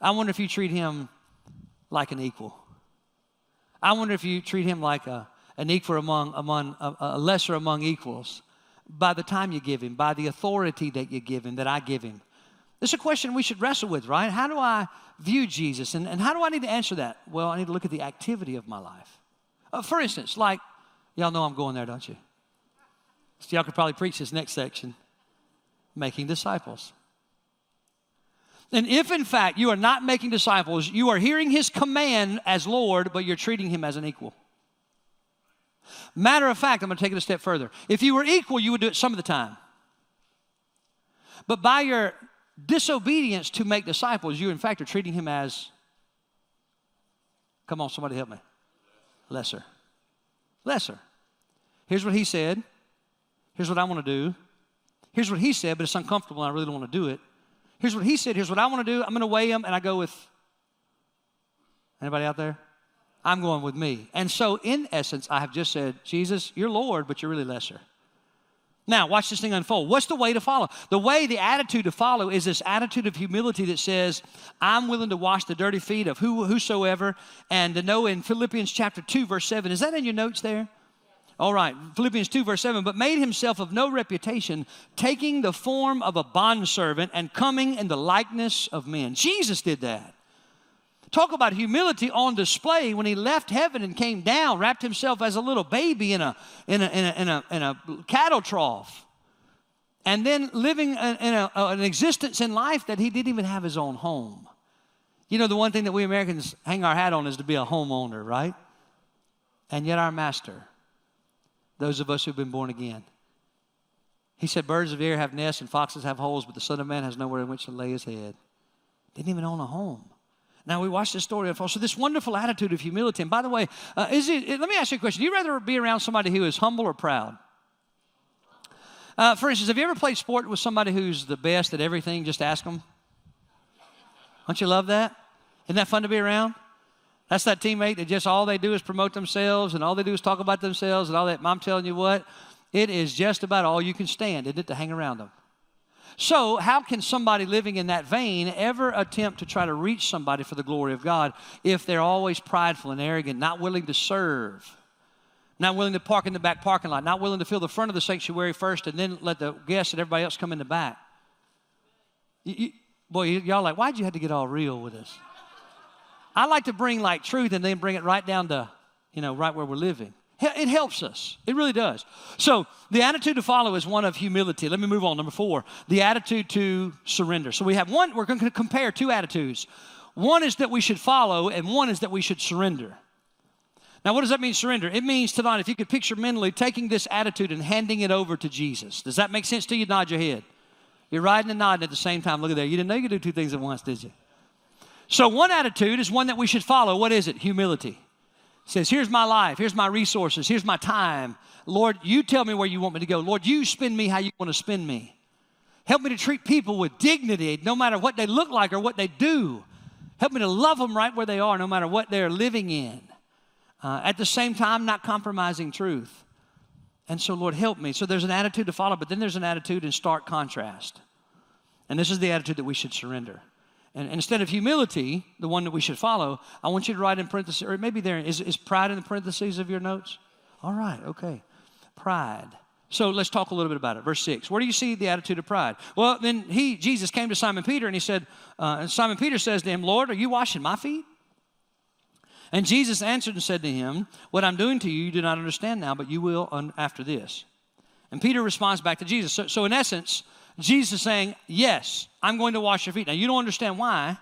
I wonder if you treat him like an equal. I wonder if you treat him like a, an equal among, among a, a lesser among equals by the time you give him, by the authority that you give him, that I give him. This is a question we should wrestle with, right? How do I view Jesus? And, and how do I need to answer that? Well, I need to look at the activity of my life. Uh, for instance, like, y'all know I'm going there, don't you? So y'all could probably preach this next section making disciples. And if in fact you are not making disciples, you are hearing his command as Lord, but you're treating him as an equal. Matter of fact, I'm going to take it a step further. If you were equal, you would do it some of the time. But by your disobedience to make disciples, you in fact are treating him as, come on, somebody help me, lesser. Lesser. Here's what he said. Here's what I want to do. Here's what he said, but it's uncomfortable and I really don't want to do it. Here's what he said. Here's what I want to do. I'm going to weigh him and I go with anybody out there? I'm going with me. And so, in essence, I have just said, Jesus, you're Lord, but you're really lesser. Now, watch this thing unfold. What's the way to follow? The way, the attitude to follow is this attitude of humility that says, I'm willing to wash the dirty feet of who, whosoever. And to know in Philippians chapter 2, verse 7, is that in your notes there? All right, Philippians 2, verse 7, but made himself of no reputation, taking the form of a bondservant and coming in the likeness of men. Jesus did that. Talk about humility on display when he left heaven and came down, wrapped himself as a little baby in a, in a, in a, in a, in a cattle trough, and then living in a, an existence in life that he didn't even have his own home. You know, the one thing that we Americans hang our hat on is to be a homeowner, right? And yet, our master, those of us who've been born again, he said, Birds of the air have nests and foxes have holes, but the Son of Man has nowhere in which to lay his head. Didn't even own a home. Now we watch this story unfold. So this wonderful attitude of humility. And by the way, uh, is it? Let me ask you a question. Do you rather be around somebody who is humble or proud? Uh, for instance, have you ever played sport with somebody who's the best at everything? Just ask them. Don't you love that? Isn't that fun to be around? That's that teammate that just all they do is promote themselves and all they do is talk about themselves and all that. I'm telling you what, it is just about all you can stand, isn't it, to hang around them? So, how can somebody living in that vein ever attempt to try to reach somebody for the glory of God if they're always prideful and arrogant, not willing to serve, not willing to park in the back parking lot, not willing to fill the front of the sanctuary first and then let the guests and everybody else come in the back? You, you, boy, y'all like, why'd you have to get all real with us? I like to bring like truth and then bring it right down to, you know, right where we're living. It helps us. It really does. So, the attitude to follow is one of humility. Let me move on. Number four, the attitude to surrender. So, we have one, we're going to compare two attitudes. One is that we should follow, and one is that we should surrender. Now, what does that mean, surrender? It means tonight, if you could picture mentally taking this attitude and handing it over to Jesus. Does that make sense to you? Nod your head. You're riding and nodding at the same time. Look at there. You didn't know you could do two things at once, did you? So, one attitude is one that we should follow. What is it? Humility says, Here's my life, here's my resources, here's my time. Lord, you tell me where you want me to go. Lord, you spend me how you want to spend me. Help me to treat people with dignity, no matter what they look like or what they do. Help me to love them right where they are, no matter what they're living in. Uh, at the same time, not compromising truth. And so, Lord, help me. So there's an attitude to follow, but then there's an attitude in stark contrast. And this is the attitude that we should surrender. And, instead of humility, the one that we should follow, I want you to write in parentheses, or maybe there is, is pride in the parentheses of your notes? All right, okay. Pride. So let's talk a little bit about it. Verse 6. Where do you see the attitude of pride? Well, then he, Jesus, came to Simon Peter and he said, uh, and Simon Peter says to him, Lord, are you washing my feet? And Jesus answered and said to him, What I'm doing to you, you do not understand now, but you will after this. And Peter responds back to Jesus. So, so in essence, Jesus saying, Yes, I'm going to wash your feet. Now, you don't understand why,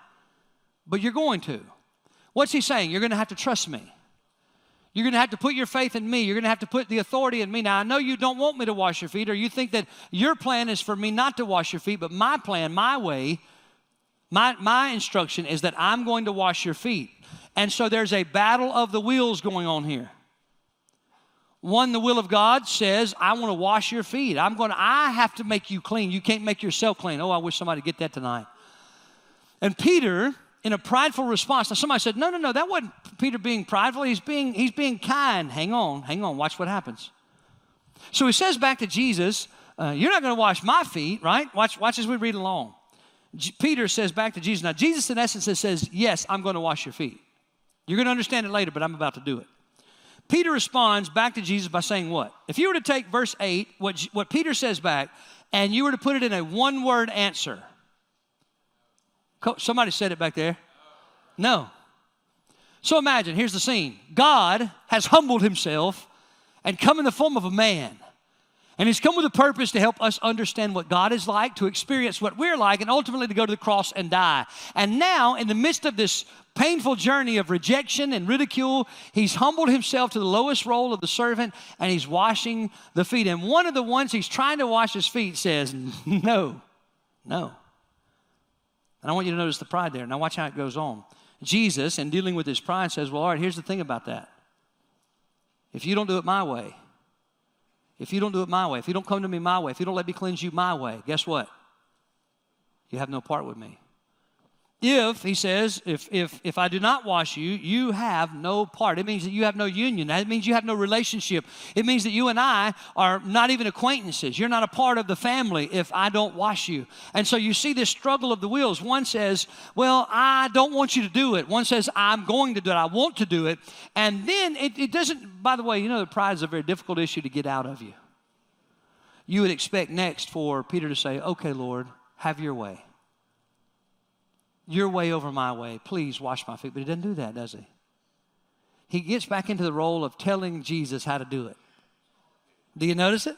but you're going to. What's he saying? You're going to have to trust me. You're going to have to put your faith in me. You're going to have to put the authority in me. Now, I know you don't want me to wash your feet, or you think that your plan is for me not to wash your feet, but my plan, my way, my, my instruction is that I'm going to wash your feet. And so there's a battle of the wheels going on here. One, the will of God says, I want to wash your feet. I'm going to, I have to make you clean. You can't make yourself clean. Oh, I wish somebody would get that tonight. And Peter, in a prideful response, now somebody said, No, no, no, that wasn't Peter being prideful. He's being, he's being kind. Hang on, hang on, watch what happens. So he says back to Jesus, uh, You're not going to wash my feet, right? Watch, watch as we read along. J- Peter says back to Jesus, Now, Jesus, in essence, says, Yes, I'm going to wash your feet. You're going to understand it later, but I'm about to do it. Peter responds back to Jesus by saying what? If you were to take verse 8, what, what Peter says back, and you were to put it in a one word answer, somebody said it back there. No. So imagine, here's the scene God has humbled himself and come in the form of a man. And he's come with a purpose to help us understand what God is like, to experience what we're like, and ultimately to go to the cross and die. And now, in the midst of this painful journey of rejection and ridicule, he's humbled himself to the lowest role of the servant and he's washing the feet. And one of the ones he's trying to wash his feet says, No, no. And I want you to notice the pride there. Now, watch how it goes on. Jesus, in dealing with his pride, says, Well, all right, here's the thing about that. If you don't do it my way, if you don't do it my way, if you don't come to me my way, if you don't let me cleanse you my way, guess what? You have no part with me. If, he says, if, if, if I do not wash you, you have no part. It means that you have no union. That means you have no relationship. It means that you and I are not even acquaintances. You're not a part of the family if I don't wash you. And so you see this struggle of the wheels. One says, Well, I don't want you to do it. One says, I'm going to do it. I want to do it. And then it, it doesn't, by the way, you know, the pride is a very difficult issue to get out of you. You would expect next for Peter to say, Okay, Lord, have your way your way over my way. Please wash my feet. But he doesn't do that, does he? He gets back into the role of telling Jesus how to do it. Do you notice it?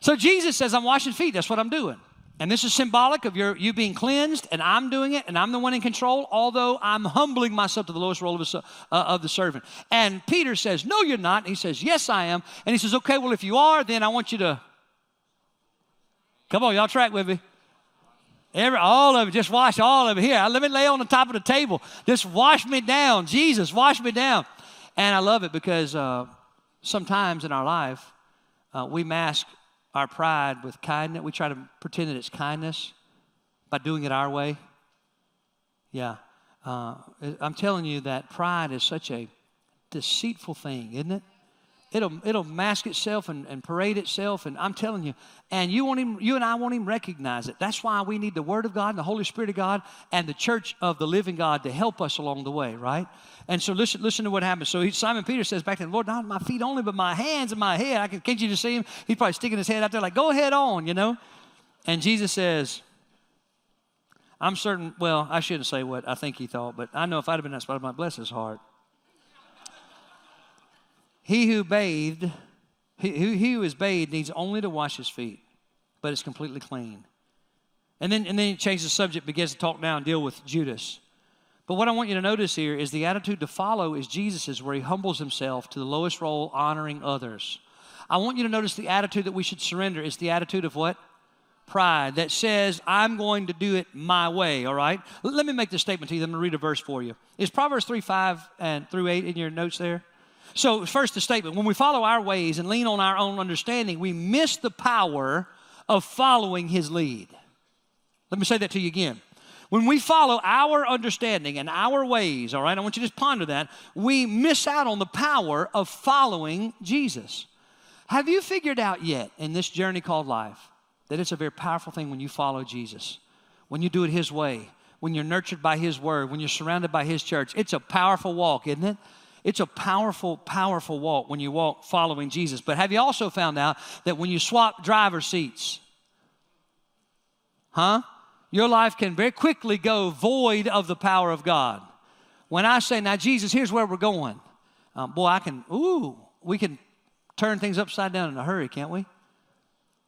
So Jesus says, I'm washing feet. That's what I'm doing. And this is symbolic of your, you being cleansed, and I'm doing it, and I'm the one in control, although I'm humbling myself to the lowest role of, a, uh, of the servant. And Peter says, No, you're not. And he says, Yes, I am. And he says, Okay, well, if you are, then I want you to. Come on, y'all track with me. Every, all of it, just wash all of it. Here, let me lay on the top of the table. Just wash me down. Jesus, wash me down. And I love it because uh, sometimes in our life, uh, we mask our pride with kindness. We try to pretend that it's kindness by doing it our way. Yeah. Uh, I'm telling you that pride is such a deceitful thing, isn't it? It'll, it'll mask itself and, and parade itself. And I'm telling you, and you, won't even, you and I won't even recognize it. That's why we need the Word of God and the Holy Spirit of God and the church of the living God to help us along the way, right? And so listen, listen to what happens. So he, Simon Peter says back to the Lord, not my feet only, but my hands and my head. I can, can't you just see him? He's probably sticking his head out there like, go ahead on, you know? And Jesus says, I'm certain, well, I shouldn't say what I think he thought, but I know if I'd have been that spot, I might bless his heart. He who bathed, he, he who is bathed needs only to wash his feet, but is completely clean. And then, and then he changes the subject, begins to talk now and deal with Judas. But what I want you to notice here is the attitude to follow is Jesus's, where he humbles himself to the lowest role, honoring others. I want you to notice the attitude that we should surrender is the attitude of what? Pride that says, I'm going to do it my way, all right? Let me make this statement to you. I'm going to read a verse for you. Is Proverbs 3 5 and through 8 in your notes there? So, first, the statement when we follow our ways and lean on our own understanding, we miss the power of following His lead. Let me say that to you again. When we follow our understanding and our ways, all right, I want you to just ponder that, we miss out on the power of following Jesus. Have you figured out yet in this journey called life that it's a very powerful thing when you follow Jesus, when you do it His way, when you're nurtured by His word, when you're surrounded by His church? It's a powerful walk, isn't it? It's a powerful, powerful walk when you walk following Jesus. But have you also found out that when you swap driver seats, huh? Your life can very quickly go void of the power of God. When I say, now, Jesus, here's where we're going, um, boy, I can, ooh, we can turn things upside down in a hurry, can't we?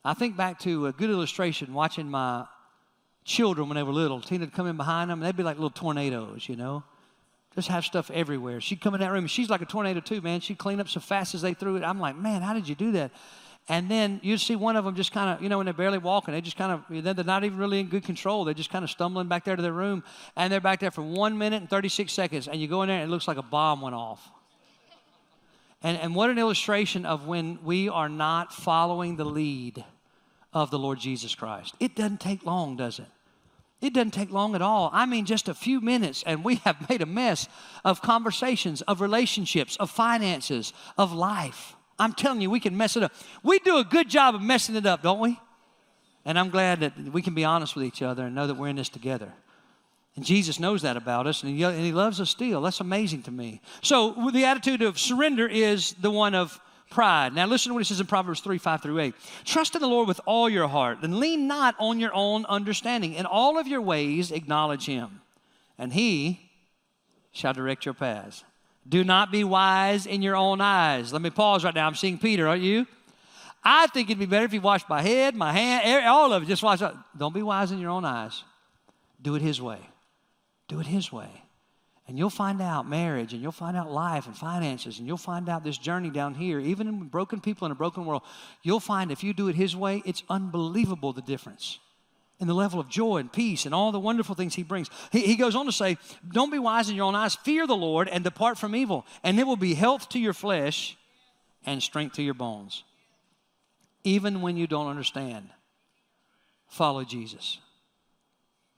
I think back to a good illustration watching my children when they were little. Tina would come in behind them, and they'd be like little tornadoes, you know just have stuff everywhere. She'd come in that room, she's like a tornado too, man. She'd clean up so fast as they threw it. I'm like, man, how did you do that? And then you'd see one of them just kind of, you know, when they're barely walking, they just kind of, they're not even really in good control. They're just kind of stumbling back there to their room, and they're back there for one minute and 36 seconds, and you go in there, and it looks like a bomb went off. And, and what an illustration of when we are not following the lead of the Lord Jesus Christ. It doesn't take long, does it? It doesn't take long at all. I mean, just a few minutes, and we have made a mess of conversations, of relationships, of finances, of life. I'm telling you, we can mess it up. We do a good job of messing it up, don't we? And I'm glad that we can be honest with each other and know that we're in this together. And Jesus knows that about us, and he, loves us still. That's amazing to me. So, the attitude of surrender is the one of pride. Now, listen to what he says in Proverbs 3 5 through 8. Trust in the Lord with all your heart, and lean not on your own understanding. In all of your ways, acknowledge him, and he shall direct your paths. Do not be wise in your own eyes. Let me pause right now. I'm seeing Peter, aren't you? I think it'd be better if you washed my head, my hand, all of it. Just it. Don't be wise in your own eyes. Do it his way. Do it his way. And you'll find out marriage, and you'll find out life and finances, and you'll find out this journey down here, even in broken people in a broken world. You'll find if you do it His way, it's unbelievable the difference in the level of joy and peace and all the wonderful things He brings. He, he goes on to say, Don't be wise in your own eyes, fear the Lord, and depart from evil, and it will be health to your flesh and strength to your bones. Even when you don't understand, follow Jesus.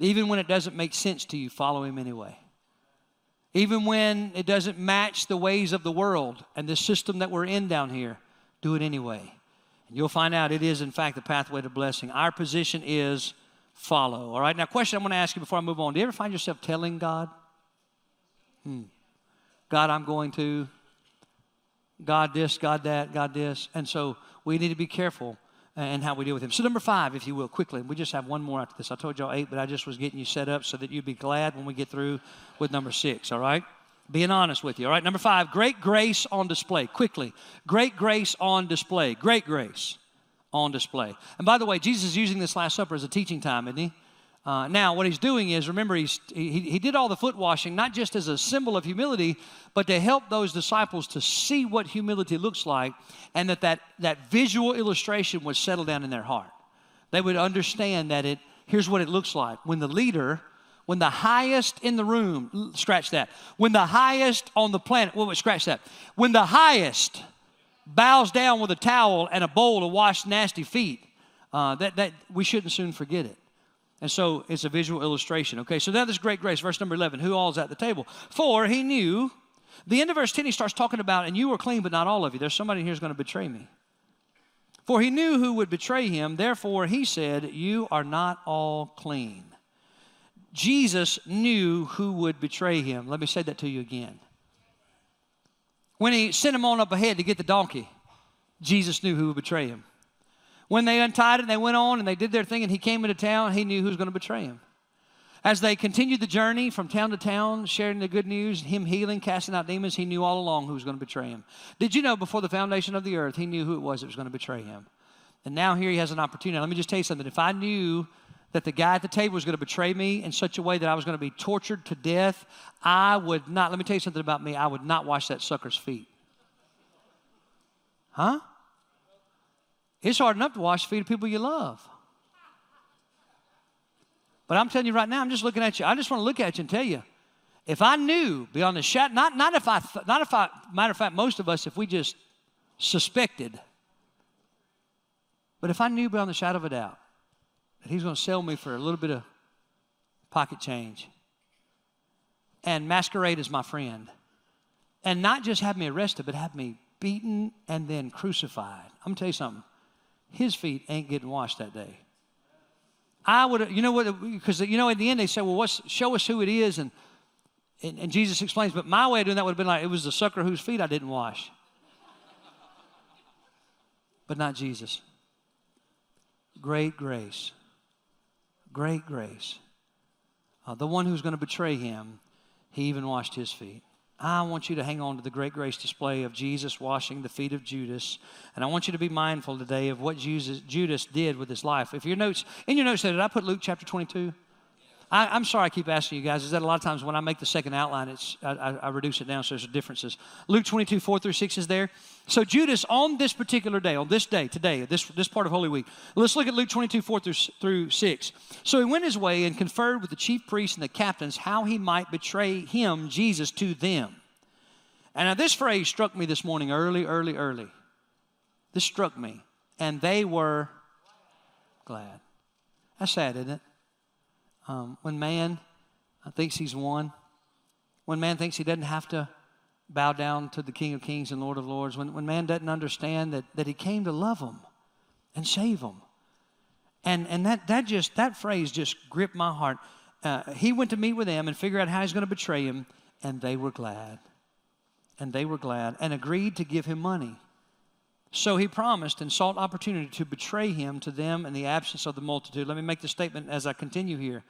Even when it doesn't make sense to you, follow Him anyway. Even when it doesn't match the ways of the world and the system that we're in down here, do it anyway. And you'll find out it is, in fact, the pathway to blessing. Our position is follow. All right, now, question I'm going to ask you before I move on. Do you ever find yourself telling God, hmm, God, I'm going to, God this, God that, God this? And so we need to be careful and how we deal with him. So, number five, if you will, quickly, we just have one more after this. I told y'all eight, but I just was getting you set up so that you'd be glad when we get through with number six, all right? Being honest with you, all right? Number five, great grace on display. Quickly, great grace on display. Great grace on display. And by the way, Jesus is using this Last Supper as a teaching time, isn't he? Uh, now, what he's doing is, remember, he, he did all the foot washing, not just as a symbol of humility, but to help those disciples to see what humility looks like and that that, that visual illustration would settle down in their heart. They would understand that it, here's what it looks like. When the leader, when the highest in the room, scratch that. When the highest on the planet, well, scratch that. When the highest bows down with a towel and a bowl to wash nasty feet, uh, that, that we shouldn't soon forget it. And so it's a visual illustration. Okay, so now this great grace, verse number 11, who all's at the table? For he knew, the end of verse 10, he starts talking about, and you were clean, but not all of you. There's somebody here who's going to betray me. For he knew who would betray him, therefore he said, You are not all clean. Jesus knew who would betray him. Let me say that to you again. When he sent him on up ahead to get the donkey, Jesus knew who would betray him. When they untied it and they went on and they did their thing and he came into town, he knew who was going to betray him. As they continued the journey from town to town, sharing the good news, him healing, casting out demons, he knew all along who was going to betray him. Did you know before the foundation of the earth, he knew who it was that was going to betray him? And now here he has an opportunity. Let me just tell you something. If I knew that the guy at the table was going to betray me in such a way that I was going to be tortured to death, I would not, let me tell you something about me, I would not wash that sucker's feet. Huh? It's hard enough to wash feet of people you love. But I'm telling you right now, I'm just looking at you. I just want to look at you and tell you, if I knew beyond the shadow, not, not if I, not if I, matter of fact, most of us, if we just suspected, but if I knew beyond the shadow of a doubt that he's going to sell me for a little bit of pocket change and masquerade as my friend and not just have me arrested, but have me beaten and then crucified. I'm going to tell you something his feet ain't getting washed that day. I would, you know what, because, you know, in the end they say, well, what's, show us who it is. And, and, and Jesus explains, but my way of doing that would have been like, it was the sucker whose feet I didn't wash. but not Jesus. Great grace. Great grace. Uh, the one who's going to betray him, he even washed his feet. I want you to hang on to the great grace display of Jesus washing the feet of Judas. And I want you to be mindful today of what Jesus, Judas did with his life. If your notes, in your notes, did I put Luke chapter 22? I, am sorry I keep asking you guys. Is that a lot of times when I make the second outline, it's I, I, I, reduce it down so there's differences. Luke 22, 4 through 6 is there. So Judas, on this particular day, on this day, today, this, this part of Holy Week, let's look at Luke 22, 4 through, through 6. So he went his way and conferred with the chief priests and the captains how he might betray him, Jesus, to them. And now this phrase struck me this morning early, early, early. This struck me. And they were glad. That's sad, isn't it? Um, when man thinks he's won, when man thinks he doesn't have to bow down to the King of Kings and Lord of Lords, when, when man doesn't understand that, that he came to love them and save them. And, and that, that just, that phrase just gripped my heart. Uh, he went to meet with them and figure out how he's going to betray him, and they were glad. And they were glad and agreed to give him money. So he promised and sought opportunity to betray him to them in the absence of the multitude. Let me make the statement as I continue here.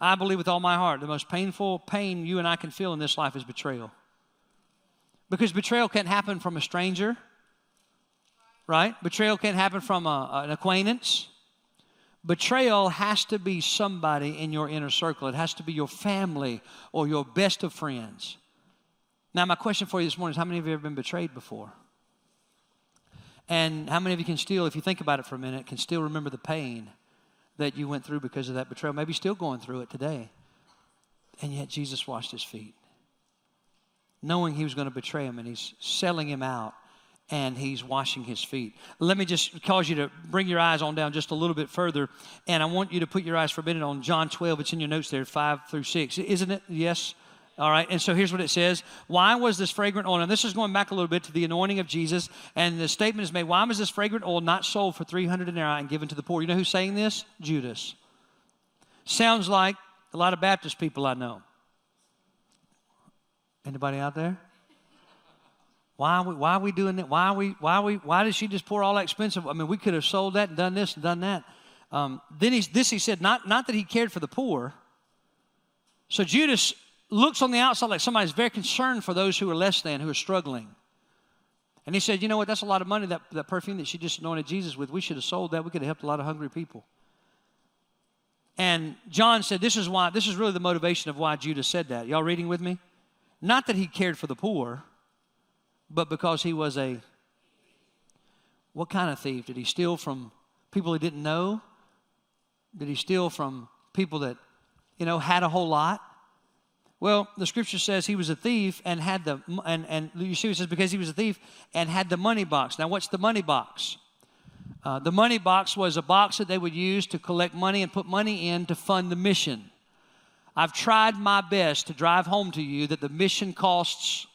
I believe with all my heart the most painful pain you and I can feel in this life is betrayal. Because betrayal can't happen from a stranger, right? Betrayal can't happen from a, an acquaintance. Betrayal has to be somebody in your inner circle. It has to be your family or your best of friends. Now, my question for you this morning is how many of you have been betrayed before? And how many of you can still, if you think about it for a minute, can still remember the pain that you went through because of that betrayal? Maybe still going through it today. And yet Jesus washed his feet, knowing he was going to betray him, and he's selling him out and he's washing his feet. Let me just cause you to bring your eyes on down just a little bit further, and I want you to put your eyes for a minute on John 12. It's in your notes there, 5 through 6. Isn't it? Yes? All right, and so here's what it says. Why was this fragrant oil? And this is going back a little bit to the anointing of Jesus. And the statement is made why was this fragrant oil not sold for 300 denarii and given to the poor? You know who's saying this? Judas. Sounds like a lot of Baptist people I know. Anybody out there? Why are we, why are we doing that? Why are we, why are we, why did she just pour all that expensive? I mean, we could have sold that and done this and done that. Um, then he, this he said, not, not that he cared for the poor. So Judas looks on the outside like somebody's very concerned for those who are less than, who are struggling. And he said, You know what? That's a lot of money, that, that perfume that she just anointed Jesus with. We should have sold that. We could have helped a lot of hungry people. And John said, This is why, this is really the motivation of why Judas said that. Y'all reading with me? Not that he cared for the poor, but because he was a what kind of thief? Did he steal from people he didn't know? Did he steal from people that, you know, had a whole lot? Well, the scripture says he was a thief and had the, and, and Yeshua says because he was a thief and had the money box. Now, what's the money box? Uh, the money box was a box that they would use to collect money and put money in to fund the mission. I've tried my best to drive home to you that the mission costs.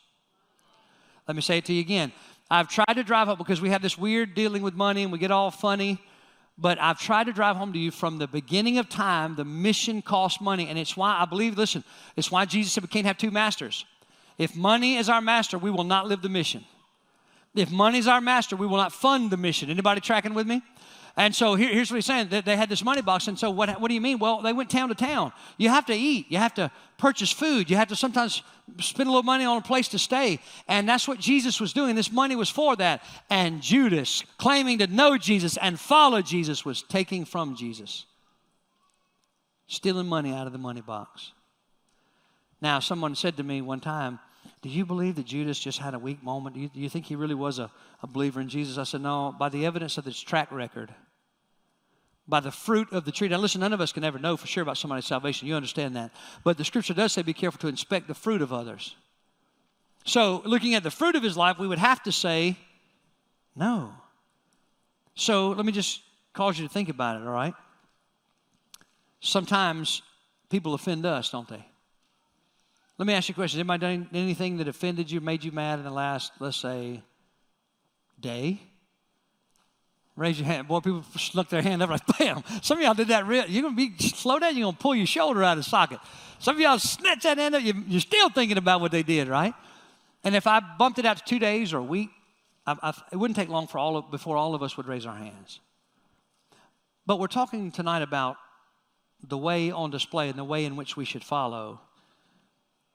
Let me say it to you again. I've tried to drive home because we have this weird dealing with money and we get all funny but I've tried to drive home to you from the beginning of time, the mission costs money. And it's why I believe, listen, it's why Jesus said we can't have two masters. If money is our master, we will not live the mission. If money is our master, we will not fund the mission. Anybody tracking with me? And so here, here's what he's saying. They, they had this money box. And so what, what do you mean? Well, they went town to town. You have to eat. You have to purchase food. You have to sometimes spend a little money on a place to stay. And that's what Jesus was doing. This money was for that. And Judas, claiming to know Jesus and follow Jesus, was taking from Jesus, stealing money out of the money box. Now, someone said to me one time, do you believe that Judas just had a weak moment? Do you, do you think he really was a, a believer in Jesus? I said, No, by the evidence of his track record, by the fruit of the tree. Now, listen, none of us can ever know for sure about somebody's salvation. You understand that. But the scripture does say be careful to inspect the fruit of others. So, looking at the fruit of his life, we would have to say, No. So, let me just cause you to think about it, all right? Sometimes people offend us, don't they? Let me ask you a question. Has anybody done anything that offended you, made you mad in the last, let's say, day? Raise your hand. Boy, people snuck their hand up like, bam. Some of y'all did that real. You're going to be, slow down, you're going to pull your shoulder out of socket. Some of y'all snatch that hand up, you're still thinking about what they did, right? And if I bumped it out to two days or a week, I, I, it wouldn't take long for all of, before all of us would raise our hands. But we're talking tonight about the way on display and the way in which we should follow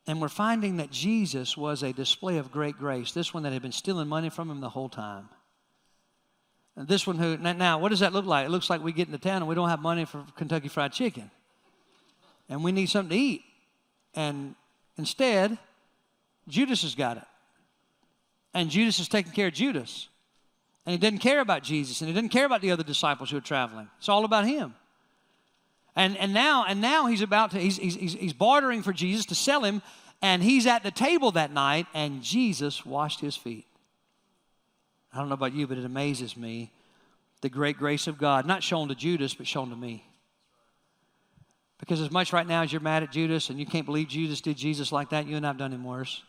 and we're finding that Jesus was a display of great grace. This one that had been stealing money from him the whole time. And this one who, now, what does that look like? It looks like we get into town and we don't have money for Kentucky Fried Chicken. And we need something to eat. And instead, Judas has got it. And Judas is taking care of Judas. And he didn't care about Jesus and he didn't care about the other disciples who are traveling. It's all about him. And, and now and now he's about to he's, he's, he's bartering for Jesus to sell him And he's at the table that night, and Jesus washed his feet. I don't know about you, but it amazes me the great grace of God, not shown to Judas, but shown to me. Because as much right now as you're mad at Judas and you can't believe Judas did Jesus like that, you and I've done him worse.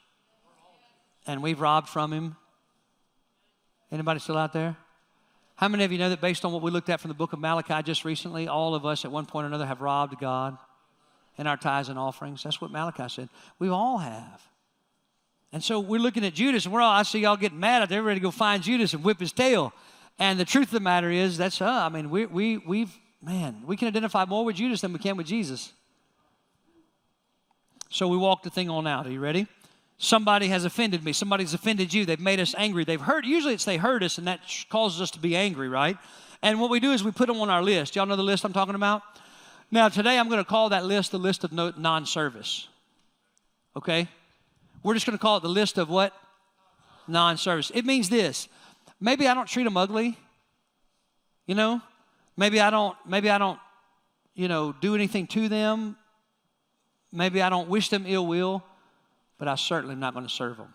And we've robbed from him. Anybody still out there? How many of you know that based on what we looked at from the book of Malachi just recently, all of us at one point or another have robbed God in our tithes and offerings? That's what Malachi said. We all have. And so we're looking at Judas, and we're all, I see y'all getting mad there, ready to go find Judas and whip his tail. And the truth of the matter is, that's, uh, I mean, we, we, we've, man, we can identify more with Judas than we can with Jesus. So we walk the thing on out. Are you ready? Somebody has offended me. Somebody's offended you. They've made us angry. They've hurt. Usually it's they hurt us, and that causes us to be angry, right? And what we do is we put them on our list. Y'all know the list I'm talking about? Now, today I'm going to call that list the list of non service. Okay? We're just going to call it the list of what? Non service. It means this maybe I don't treat them ugly, you know? Maybe I don't, maybe I don't, you know, do anything to them. Maybe I don't wish them ill will but I certainly am not going to serve them.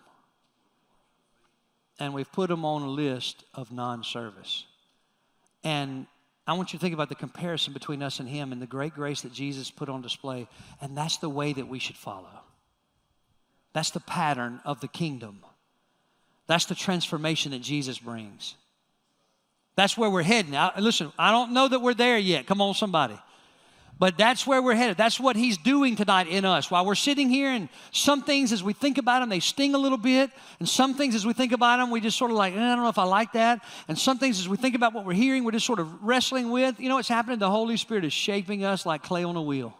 And we've put them on a list of non service. And I want you to think about the comparison between us and Him and the great grace that Jesus put on display. And that's the way that we should follow. That's the pattern of the kingdom. That's the transformation that Jesus brings. That's where we're heading. Now, listen, I don't know that we're there yet. Come on, somebody. But that's where we're headed. That's what he's doing tonight in us. While we're sitting here, and some things as we think about them, they sting a little bit. And some things as we think about them, we just sort of like, eh, I don't know if I like that. And some things as we think about what we're hearing, we're just sort of wrestling with. You know what's happening? The Holy Spirit is shaping us like clay on a wheel.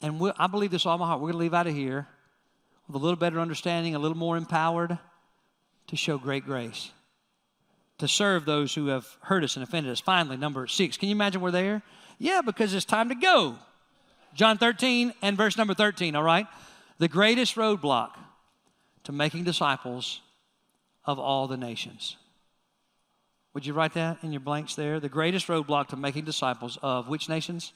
And I believe this all my heart. We're going to leave out of here with a little better understanding, a little more empowered to show great grace, to serve those who have hurt us and offended us. Finally, number six. Can you imagine we're there? Yeah, because it's time to go. John 13 and verse number 13, all right? The greatest roadblock to making disciples of all the nations. Would you write that in your blanks there? The greatest roadblock to making disciples of which nations?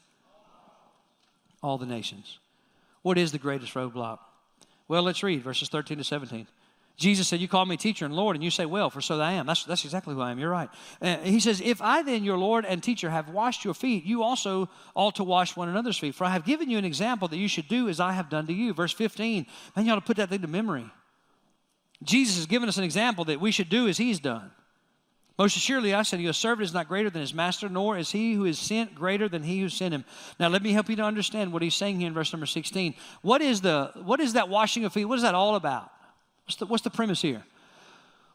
All the nations. What is the greatest roadblock? Well, let's read verses 13 to 17. Jesus said, You call me teacher and Lord, and you say, Well, for so I am. That's, that's exactly who I am. You're right. Uh, he says, If I then, your Lord and teacher, have washed your feet, you also ought to wash one another's feet. For I have given you an example that you should do as I have done to you. Verse 15. Man, you ought to put that thing to memory. Jesus has given us an example that we should do as he's done. Most assuredly, I said, you, a servant is not greater than his master, nor is he who is sent greater than he who sent him. Now, let me help you to understand what he's saying here in verse number 16. What is, the, what is that washing of feet? What is that all about? What's the, what's the premise here?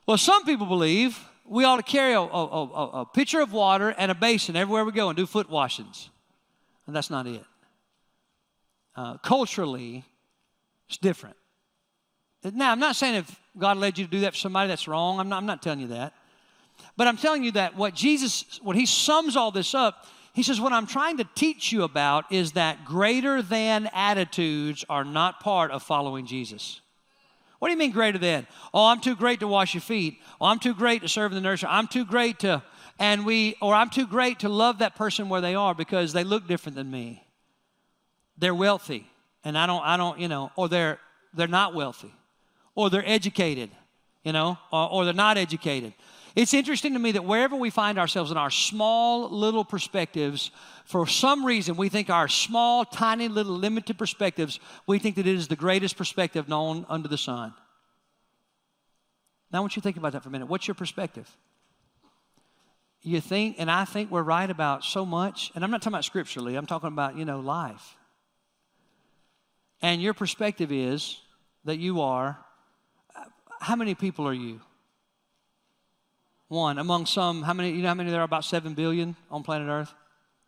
Well, some people believe we ought to carry a, a, a, a pitcher of water and a basin everywhere we go and do foot washings. And that's not it. Uh, culturally, it's different. Now, I'm not saying if God led you to do that for somebody, that's wrong. I'm not, I'm not telling you that. But I'm telling you that what Jesus, when he sums all this up, he says, What I'm trying to teach you about is that greater than attitudes are not part of following Jesus. What do you mean greater than? Oh, I'm too great to wash your feet. Oh, I'm too great to serve in the nursery. I'm too great to, and we, or I'm too great to love that person where they are because they look different than me. They're wealthy, and I don't, I don't, you know, or they're they're not wealthy, or they're educated, you know, or, or they're not educated. It's interesting to me that wherever we find ourselves in our small little perspectives, for some reason we think our small, tiny, little limited perspectives, we think that it is the greatest perspective known under the sun. Now, I want you to think about that for a minute. What's your perspective? You think, and I think we're right about so much, and I'm not talking about scripturally, I'm talking about, you know, life. And your perspective is that you are, how many people are you? One among some, how many, you know how many there are? About 7 billion on planet Earth?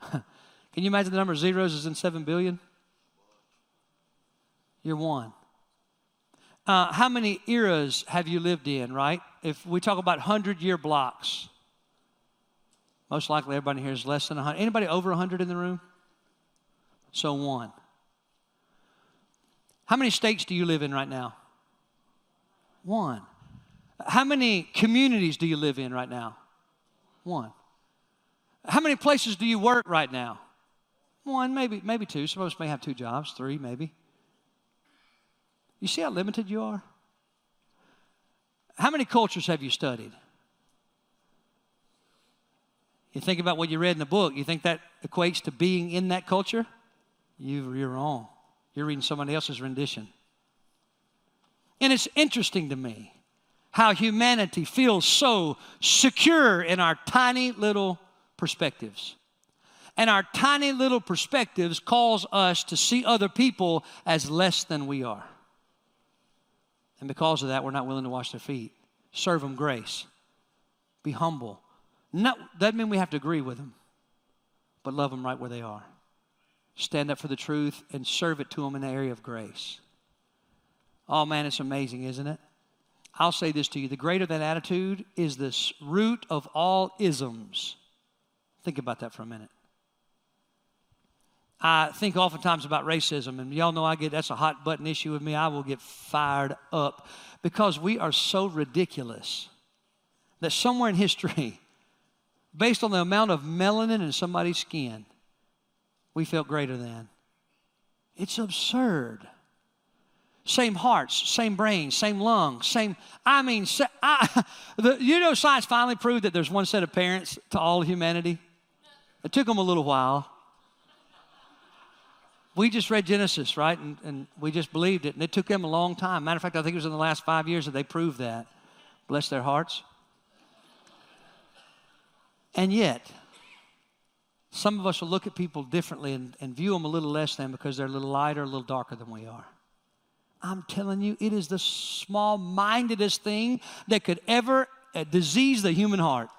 Can you imagine the number of zeros is in 7 billion? You're one. Uh, how many eras have you lived in, right? If we talk about 100 year blocks, most likely everybody here is less than 100. Anybody over 100 in the room? So one. How many states do you live in right now? One. How many communities do you live in right now? One. How many places do you work right now? One, maybe, maybe two. Some of us may have two jobs, three, maybe. You see how limited you are? How many cultures have you studied? You think about what you read in the book, you think that equates to being in that culture? You, you're wrong. You're reading somebody else's rendition. And it's interesting to me how humanity feels so secure in our tiny little perspectives. And our tiny little perspectives cause us to see other people as less than we are. And because of that, we're not willing to wash their feet. Serve them grace. Be humble. Not, doesn't mean we have to agree with them, but love them right where they are. Stand up for the truth and serve it to them in the area of grace. Oh man, it's amazing, isn't it? I'll say this to you the greater that attitude is the root of all isms. Think about that for a minute. I think oftentimes about racism, and y'all know I get that's a hot button issue with me. I will get fired up because we are so ridiculous that somewhere in history, based on the amount of melanin in somebody's skin, we felt greater than. It's absurd. Same hearts, same brains, same lungs, same. I mean, I, the, you know, science finally proved that there's one set of parents to all humanity. It took them a little while we just read Genesis, right? And, and we just believed it. And it took them a long time. Matter of fact, I think it was in the last five years that they proved that. Bless their hearts. And yet, some of us will look at people differently and, and view them a little less than because they're a little lighter, a little darker than we are. I'm telling you, it is the small mindedest thing that could ever uh, disease the human heart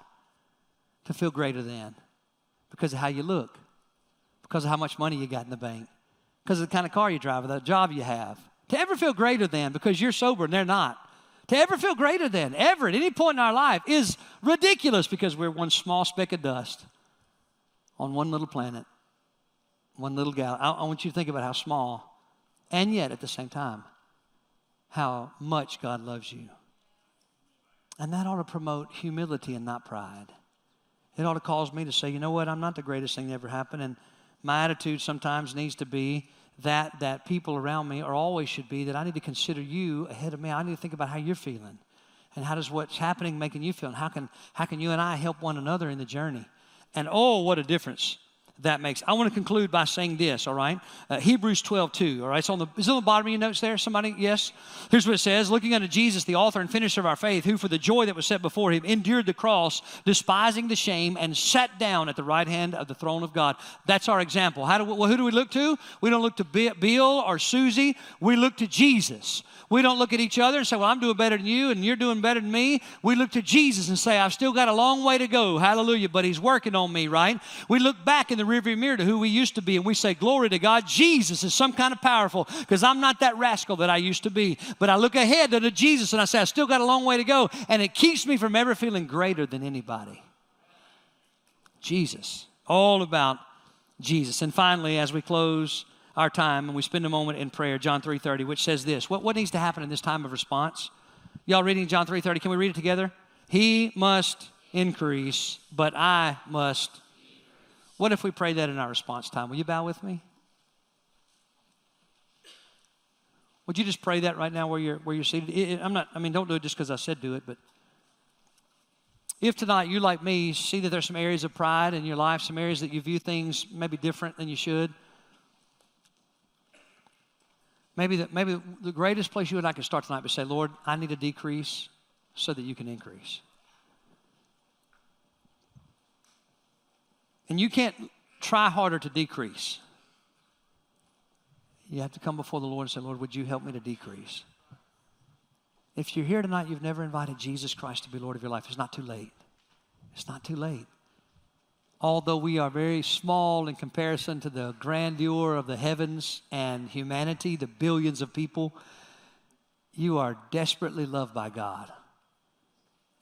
to feel greater than because of how you look, because of how much money you got in the bank, because of the kind of car you drive or the job you have. To ever feel greater than because you're sober and they're not. To ever feel greater than, ever, at any point in our life, is ridiculous because we're one small speck of dust on one little planet, one little gal. I, I want you to think about how small, and yet at the same time, how much God loves you. And that ought to promote humility and not pride. It ought to cause me to say, you know what, I'm not the greatest thing that ever happened. And my attitude sometimes needs to be that that people around me or always should be that I need to consider you ahead of me. I need to think about how you're feeling. And how does what's happening making you feel? And how can how can you and I help one another in the journey? And oh, what a difference that makes. I want to conclude by saying this, all right? Uh, Hebrews 12, 2, all right? It's on the, is it on the bottom of your notes there? Somebody? Yes? Here's what it says Looking unto Jesus, the author and finisher of our faith, who for the joy that was set before him endured the cross, despising the shame, and sat down at the right hand of the throne of God. That's our example. How do we, well, who do we look to? We don't look to Bill or Susie, we look to Jesus. We don't look at each other and say, Well, I'm doing better than you and you're doing better than me. We look to Jesus and say, I've still got a long way to go. Hallelujah. But He's working on me, right? We look back in the rearview mirror to who we used to be and we say, Glory to God. Jesus is some kind of powerful because I'm not that rascal that I used to be. But I look ahead to Jesus and I say, I still got a long way to go. And it keeps me from ever feeling greater than anybody. Jesus. All about Jesus. And finally, as we close, our time and we spend a moment in prayer, John 3.30, which says this. What, what needs to happen in this time of response? Y'all reading John 3.30? Can we read it together? He must increase, but I must. What if we pray that in our response time? Will you bow with me? Would you just pray that right now where you're, where you're seated? It, it, I'm not, I mean, don't do it just because I said do it, but if tonight you, like me, see that there's some areas of pride in your life, some areas that you view things maybe different than you should, Maybe the, maybe the greatest place you and I can start tonight is say, Lord, I need to decrease so that you can increase. And you can't try harder to decrease. You have to come before the Lord and say, Lord, would you help me to decrease? If you're here tonight, you've never invited Jesus Christ to be Lord of your life, it's not too late. It's not too late although we are very small in comparison to the grandeur of the heavens and humanity, the billions of people, you are desperately loved by God.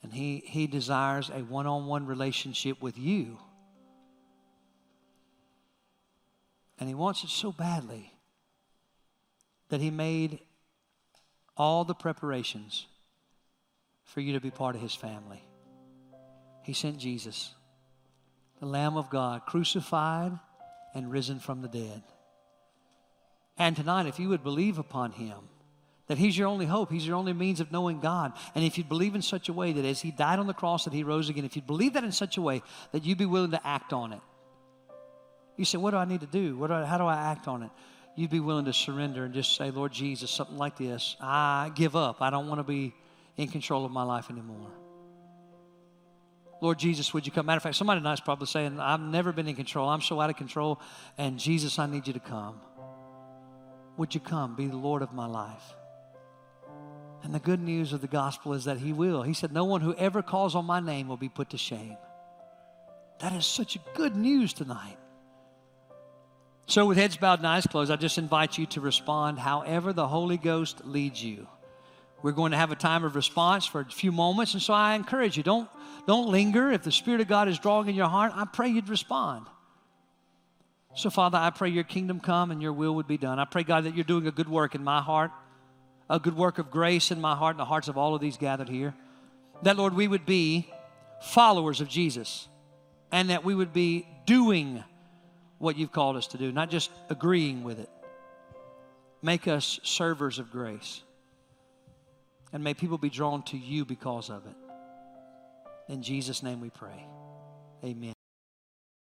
And He, he desires a one on one relationship with you. And He wants it so badly that He made all the preparations for you to be part of His family. He sent Jesus the Lamb of God, crucified and risen from the dead. And tonight, if you would believe upon him, That He's your only hope. He's your only means of knowing God. And if you believe in such a way that as He died on the cross, that He rose again, if you believe that in such a way that you'd be willing to act on it. You say, What do I need to do? What do I, how do I act on it? You'd be willing to surrender and just say, Lord Jesus, something like this. I give up. I don't want to be in control of my life anymore. Lord Jesus, would you come? Matter of fact, somebody tonight's probably saying, I've never been in control. I'm so out of control. And Jesus, I need you to come. Would you come? Be the Lord of my life. And the good news of the gospel is that He will. He said, No one who ever calls on my name will be put to shame. That is such good news tonight. So, with heads bowed and eyes closed, I just invite you to respond however the Holy Ghost leads you. We're going to have a time of response for a few moments, and so I encourage you don't, don't linger. If the Spirit of God is drawing in your heart, I pray you'd respond. So, Father, I pray your kingdom come and your will would be done. I pray, God, that you're doing a good work in my heart a good work of grace in my heart and the hearts of all of these gathered here. That, Lord, we would be followers of Jesus and that we would be doing what you've called us to do, not just agreeing with it. Make us servers of grace. And may people be drawn to you because of it. In Jesus' name we pray. Amen.